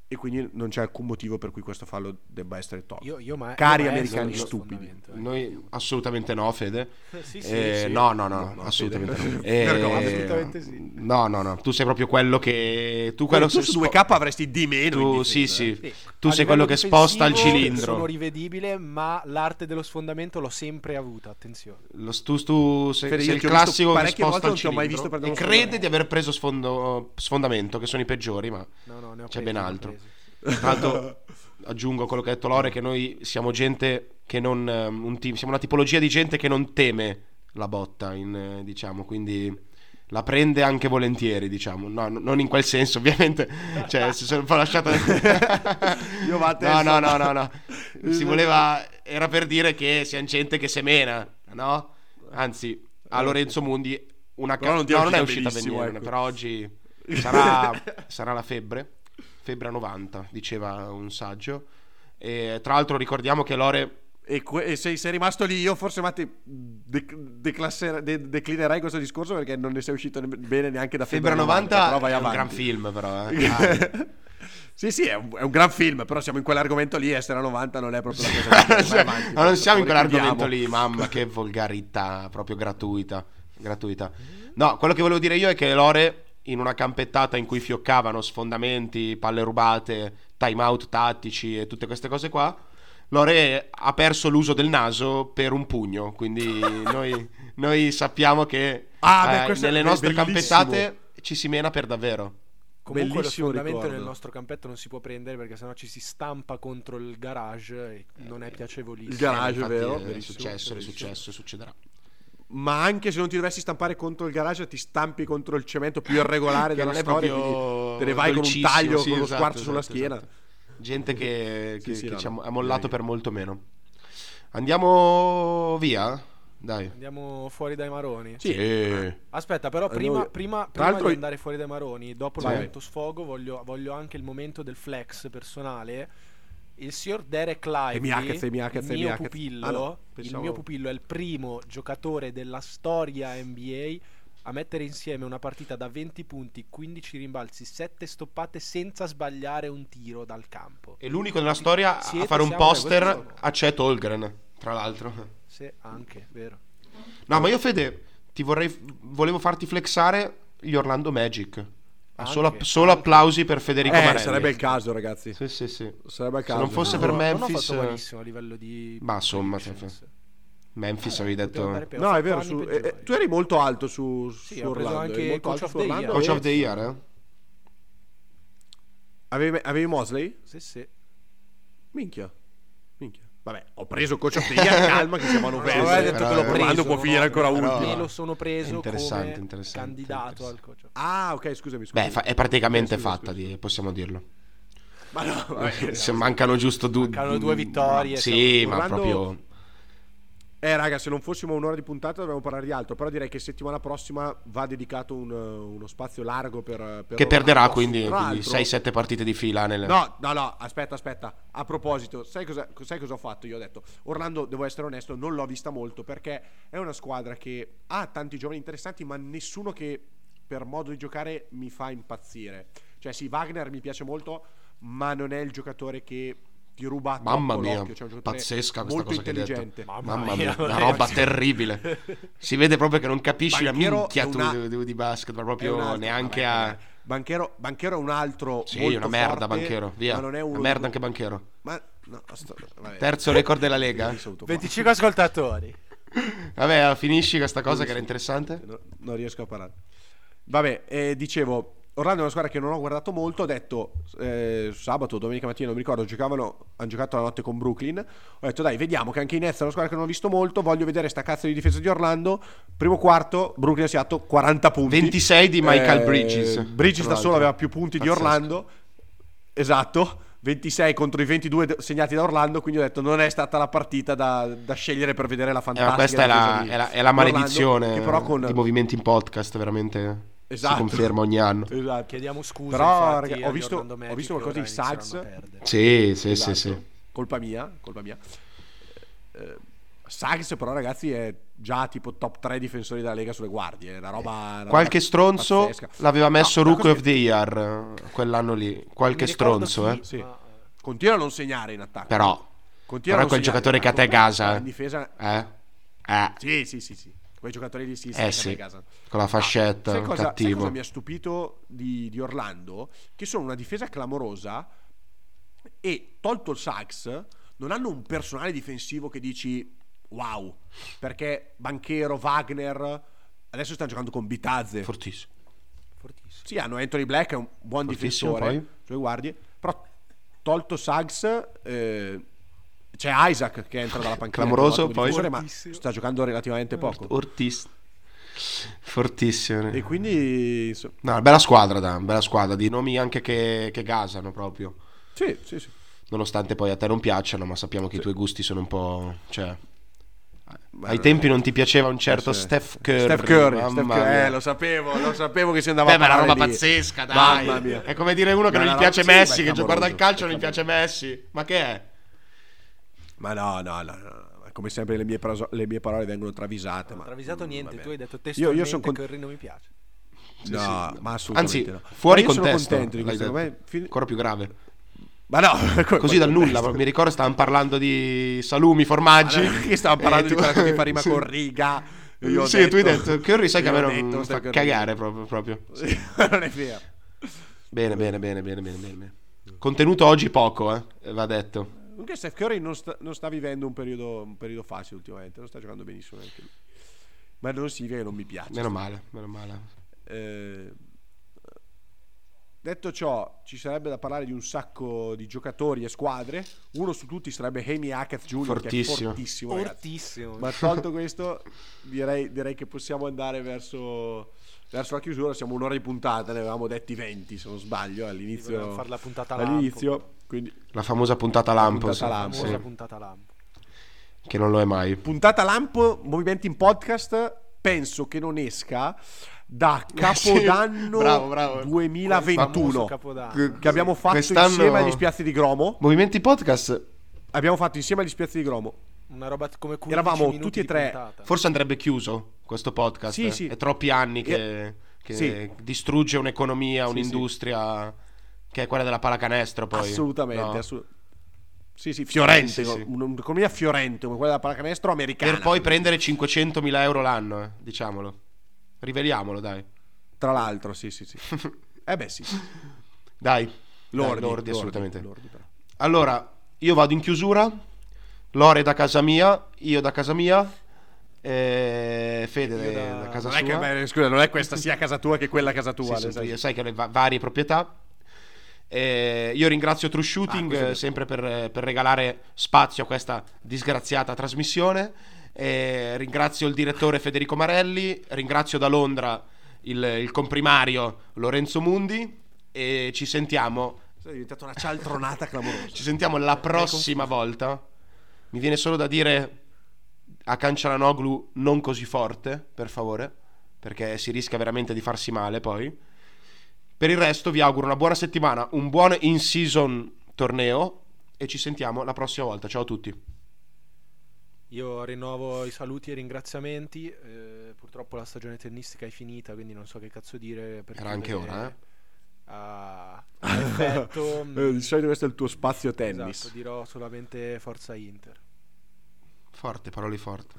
e quindi non c'è alcun motivo per cui questo fallo debba essere tolto Io, io ma- Cari io americani stupidi. Noi assolutamente no, Fede. (laughs) Sì, sì, Eh, sì. No, no, no, No, no, assolutamente Fede. no. (laughs) Eh, Vergogna. Assolutamente sì. No, no, no. Tu sei proprio quello che. Tu quello tu che su spo- 2K avresti di meno Tu, difesa, sì, sì. Sì. Tu A sei quello che sposta il cilindro. Sono rivedibile, ma l'arte dello sfondamento l'ho sempre avuta, attenzione. Lo, tu, tu sei, Fede, sei il classico che sposta il cilindro e crede di aver preso sfondo- sfondamento, che sono i peggiori, ma No, no, C'è ben altro. Tra l'altro aggiungo quello che ha detto Lore che noi siamo gente che non ehm, un team- siamo una tipologia di gente che non teme la botta in, eh, diciamo quindi la prende anche volentieri diciamo. No, no- non in quel senso (laughs) ovviamente. Cioè si sono un po' lasciato (laughs) Io (laughs) va a no no no no. No si voleva era per dire che siamo gente che semena no? Anzi a Lorenzo Mundi una è no, non è uscita benissimo ecco. però oggi sarà, sarà la febbre febbre a 90 diceva un saggio e tra l'altro ricordiamo che Lore E, que- e sei, sei rimasto lì, io forse Matti de- de- declinerai questo discorso perché non ne sei uscito ne- bene neanche da Febbre a Febbre 90 però è un avanti. gran film però eh. Ah, (laughs) sì, sì, è un, è un gran film, però siamo in quell'argomento lì, essere a 90 non è proprio la cosa (laughs) avanti, ma non siamo in quell'argomento lì mamma che volgarità proprio gratuita gratuita no quello che volevo dire io è che Lore in una campettata in cui fioccavano sfondamenti palle rubate time out tattici e tutte queste cose qua Lore ha perso l'uso del naso per un pugno, quindi (laughs) noi, noi sappiamo che Ah, beh, eh, nelle nostre bellissimo. campettate ci si mena per davvero. Comunque Bellissimo lo sfondamento ricordo. nel nostro campetto non si può prendere perché sennò ci si stampa contro il garage e non è piacevolissimo. Il garage, Infatti vero? È successo, è successo, succederà. Ma anche se non ti dovessi stampare contro il garage, ti stampi contro il cemento più (laughs) irregolare della storia, te ne vai con un taglio, sì, con lo esatto, squarcio sulla esatto, schiena. esatto. Gente che, Sì, che- sì, che no, ci ha no, ha mollato direi per molto meno. Andiamo via? Dai. Andiamo fuori dai maroni. Sì. Aspetta, però Andiamo prima, via. prima, prima di andare fuori dai maroni, dopo il momento sfogo, voglio, voglio anche il momento del flex personale. Il signor Derek Lively, E Miakez, e Miakez, il e mio Miakez. pupillo, Ah, no, il pensavo- mio pupillo è il primo giocatore della storia NBA a mettere insieme una partita da 20 punti, 15 rimbalzi, 7 stoppate senza sbagliare un tiro dal campo. E l'unico nella storia a Siete- fare un poster a Chet Holgren, tra l'altro. Sì, anche, vero. No, ma io Fede, ti vorrei volevo farti flexare gli Orlando Magic. Ah, Anche, solo, solo applausi per Federico Eh, Marelli. sarebbe il caso, ragazzi. Sì, sì, sì. Sarebbe il Se caso. non fosse per No, Memphis, Non ho fatto eh, malissimo a livello di... Ma insomma, predictions. Memphis avevi Potevo detto No, è vero, su- eh, tu eri molto alto su, Sì, su Orlando. anche Coach alto of su the Orlando. Year. Coach of the Year, eh? Avevi, avevi Mosley? Sì, sì. Minchia. Vabbè, ho preso Coach of the Year, calma che siamo a novembre. Non ho detto però, che l'ho preso. Orlando può no, finire ancora però ultimo. Me lo sono preso Interessante, come interessante, candidato interessante. al coach. Ah, ok, scusami, scusami. Beh, fa- è praticamente scusa, fatta, scusa. di- possiamo dirlo. Ma no, vabbè. (laughs) Se mancano giusto due... Mancano due vittorie, Sì, ma proprio... Eh, raga, se non fossimo un'ora di puntata dovremmo parlare di altro. Però direi che settimana prossima va dedicato un, uh, uno spazio largo per. per Che perderà quindi, quindi l'altro- 6-7 partite di fila nel... No, no, no, aspetta, aspetta. A proposito, sai cosa, sai cosa ho fatto? Io ho detto, Orlando, devo essere onesto, non l'ho vista molto perché è una squadra che ha tanti giovani interessanti, ma nessuno che per modo di giocare mi fa impazzire. Cioè, sì, Wagner mi piace molto, ma non è il giocatore che ti ruba Mamma mia. Cioè, è un giocatore pazzesca questa molto cosa che hai detto. intelligente. Mamma mia, mia, una roba terribile. Si vede proprio che non capisci Banchero la minchia una- di, di- basket, ma proprio altro- neanche vabbè, a... Banchero, Banchero è un altro. Sì, molto una merda forte, Banchero, via. Ma non è uno Una merda di- anche Banchero. Ma no, sto- vabbè. Terzo record della Lega. Mi saluto qua. 25 ascoltatori. (laughs) Vabbè, finisci questa cosa che era interessante. No, non riesco a parlare. Vabbè, eh, dicevo, Orlando è una squadra che non ho guardato molto. Ho detto eh, sabato, domenica mattina, non mi ricordo, giocavano, hanno giocato la notte con Brooklyn. Ho detto, dai, vediamo che anche i Nets è una squadra che non ho visto molto. Voglio vedere sta cazzo di difesa di Orlando. Primo quarto, Brooklyn ha segnato 40 punti. 26 di Michael Eh, Bridges. Bridges da solo aveva più punti di Pazzesco. Orlando. Esatto. 26 contro i 22 de- segnati da Orlando, quindi ho detto non è stata la partita da, da scegliere per vedere la Eh, fantastica ma questa è la, di- è la- è la di Orlando, maledizione che però con di movimenti in podcast, veramente. Esatto. Si conferma ogni anno. Esatto. Chiediamo scusa. Però, infatti, raga, ho visto- ho visto qualcosa di Suggs. Sì, sì, Esatto. sì, sì. Colpa mia, colpa mia. Eh, Suggs però ragazzi è già tipo top 3 difensori della Lega sulle guardie, una roba una Qualche roba stronzo pazzesca. l'aveva messo No, Rookie of the Year eh, quell'anno lì. Qualche stronzo, chi, eh. Sì. ma- Continua a non segnare in attacco. Però, Continua però a è non quel segnare giocatore in che a te gasa, In eh. difesa Eh? Eh, Sì, sì, sì, sì. Quei giocatori sì, sì, Eh sì. con la fascetta, Sai cosa, sai cattivo. cosa mi ha stupito di, di Orlando? Che sono una difesa clamorosa e tolto il Sachs non hanno un personale difensivo che dici wow, perché Banchero, Wagner adesso stanno giocando con Bitazze. Fortissimo. Fortissimo. Sì, hanno Anthony Black, è un buon Fortissimo, difensore, poi. sulle guardie, però tolto Suggs eh, c'è Isaac che entra dalla panchina. Clamoroso, poi. difensore, ma sta giocando relativamente poco. Ortiz. Fortissimo. E quindi insomma, No, bella squadra, Dan, bella squadra. Di nomi anche che, che gasano proprio. sì, sì, sì. Nonostante poi a te non piacciono, ma sappiamo che i tuoi gusti sono un po'. Cioè. Ma ai tempi non ti piaceva un certo Sì. Steph Curry. Steph Curry, Steph Curry, eh, lo sapevo, lo sapevo che si andava Beh, a ma è una roba lì. pazzesca, dai. Mamma mia. È come dire uno che Ma non gli piace sì, Messi, che guarda il calcio non gli piace Messi. Ma che è? Ma no, no, no, no. Come sempre le mie, praso- le mie parole vengono travisate. Non ma ho travisato niente, vabbè. tu hai detto Io- testualmente io son con- che Curry non mi piace. No, sì. ma assolutamente Anzi, no. fuori Ma io sono contesto. contento di questo. detto. fin- Ancora più grave. Ma no, (laughs) (laughs) Così dal nulla, mi ricordo stavamo parlando di salumi, formaggi. Che stavo (laughs) parlando di tu- quella che fa rima Sì. con riga. Io Sì, tu hai detto- detto Curry sai che a me io non detto, fa cagare proprio, proprio. Sì, non è vero. Bene, bene, bene, bene, bene, bene. Contenuto oggi poco, eh, va detto. Comunque Steph Curry non sta, non sta vivendo un periodo, un periodo facile ultimamente, non sta giocando benissimo neanche lui. Ma non significa che non mi piace. Meno male, meno male. Eh, detto ciò, ci sarebbe da parlare di un sacco di giocatori e squadre. Uno su tutti sarebbe Amy Hackett Jr. che è Fortissimo. fortissimo. Fortissimo. Ma tolto questo, direi, direi che possiamo andare verso, verso la chiusura. Siamo un'ora di puntata, ne avevamo detti 20 se non sbaglio all'inizio. volevamo fare la puntata all'inizio. Quindi, La famosa puntata lampo, puntata sì, lampo. famosa sì, puntata lampo. che non lo è mai. puntata lampo, movimenti in podcast penso che non esca da (laughs) Capodanno bravo, bravo. 2021 Famoso Capodanno. che abbiamo fatto Quest'anno- insieme agli spiazzi di Gromo. Movimenti podcast, Abbiamo fatto insieme agli spiazzi di Gromo. Una roba come 15 Eravamo tutti e tre- puntata. forse andrebbe chiuso questo podcast. Sì, eh. sì. È troppi anni che, che Sì. distrugge un'economia, Sì, un'industria che è quella della pallacanestro poi. Assolutamente. No. assu- sì, sì, fiorente. Sì, sì, sì. un- Un'economia fiorente come quella della pallacanestro americana. Per poi prendere 500.000 euro l'anno, eh, diciamolo. Riveliamolo, dai. Tra l'altro, sì, sì, sì. (laughs) eh beh, sì. Dai. Lordi, Dai, lordi, assolutamente. lordi. Allora, io vado in chiusura. Lore da casa mia, io da casa mia. Fede da, da- casa Non è sua. che, beh, scusa, non è questa sia casa tua che quella casa tua. sì, sai che le va- varie proprietà. E io ringrazio True Shooting Ah, eh, sempre per, per regalare spazio a questa disgraziata trasmissione. E ringrazio il direttore Federico Marelli, ringrazio da Londra il, il comprimario Lorenzo Mundi e ci sentiamo, È diventata una cialtronata clamorosa. ci sentiamo la prossima volta. Mi viene solo da dire a Cancialanoglu non così forte, per favore, perché si rischia veramente di farsi male poi. Per il resto vi auguro una buona settimana, un buon in-season torneo e ci sentiamo la prossima volta. Ciao a tutti. Io rinnovo i saluti e i ringraziamenti. eh, purtroppo la stagione tennistica è finita, quindi non so che cazzo dire. Era anche ora, eh. A, a (laughs) effetto. Eh, di solito questo è il tuo spazio tennis. Esatto, dirò solamente Forza Inter. Forte, parole forti.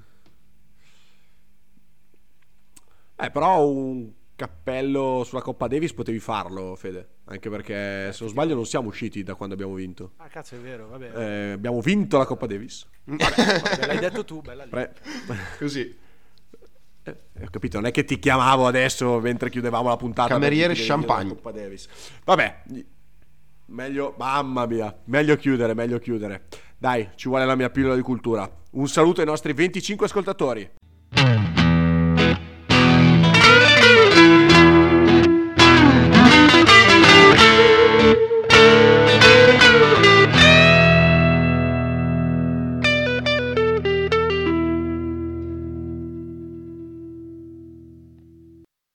Eh, però un cappello sulla Coppa Davis potevi farlo, Fede. Anche perché, se non sbaglio, non siamo usciti da quando abbiamo vinto. Ah, cazzo, è vero, vabbè. Eh, abbiamo vinto la Coppa Davis. Vabbè, l'hai detto tu, bella lì. Pre- (laughs) Così. Eh, ho capito, non è che ti chiamavo adesso mentre chiudevamo la puntata. Cameriere champagne. Coppa Davis. Vabbè, meglio, mamma mia, meglio chiudere, meglio chiudere. Dai, ci vuole la mia pillola di cultura. Un saluto ai nostri 25 ascoltatori.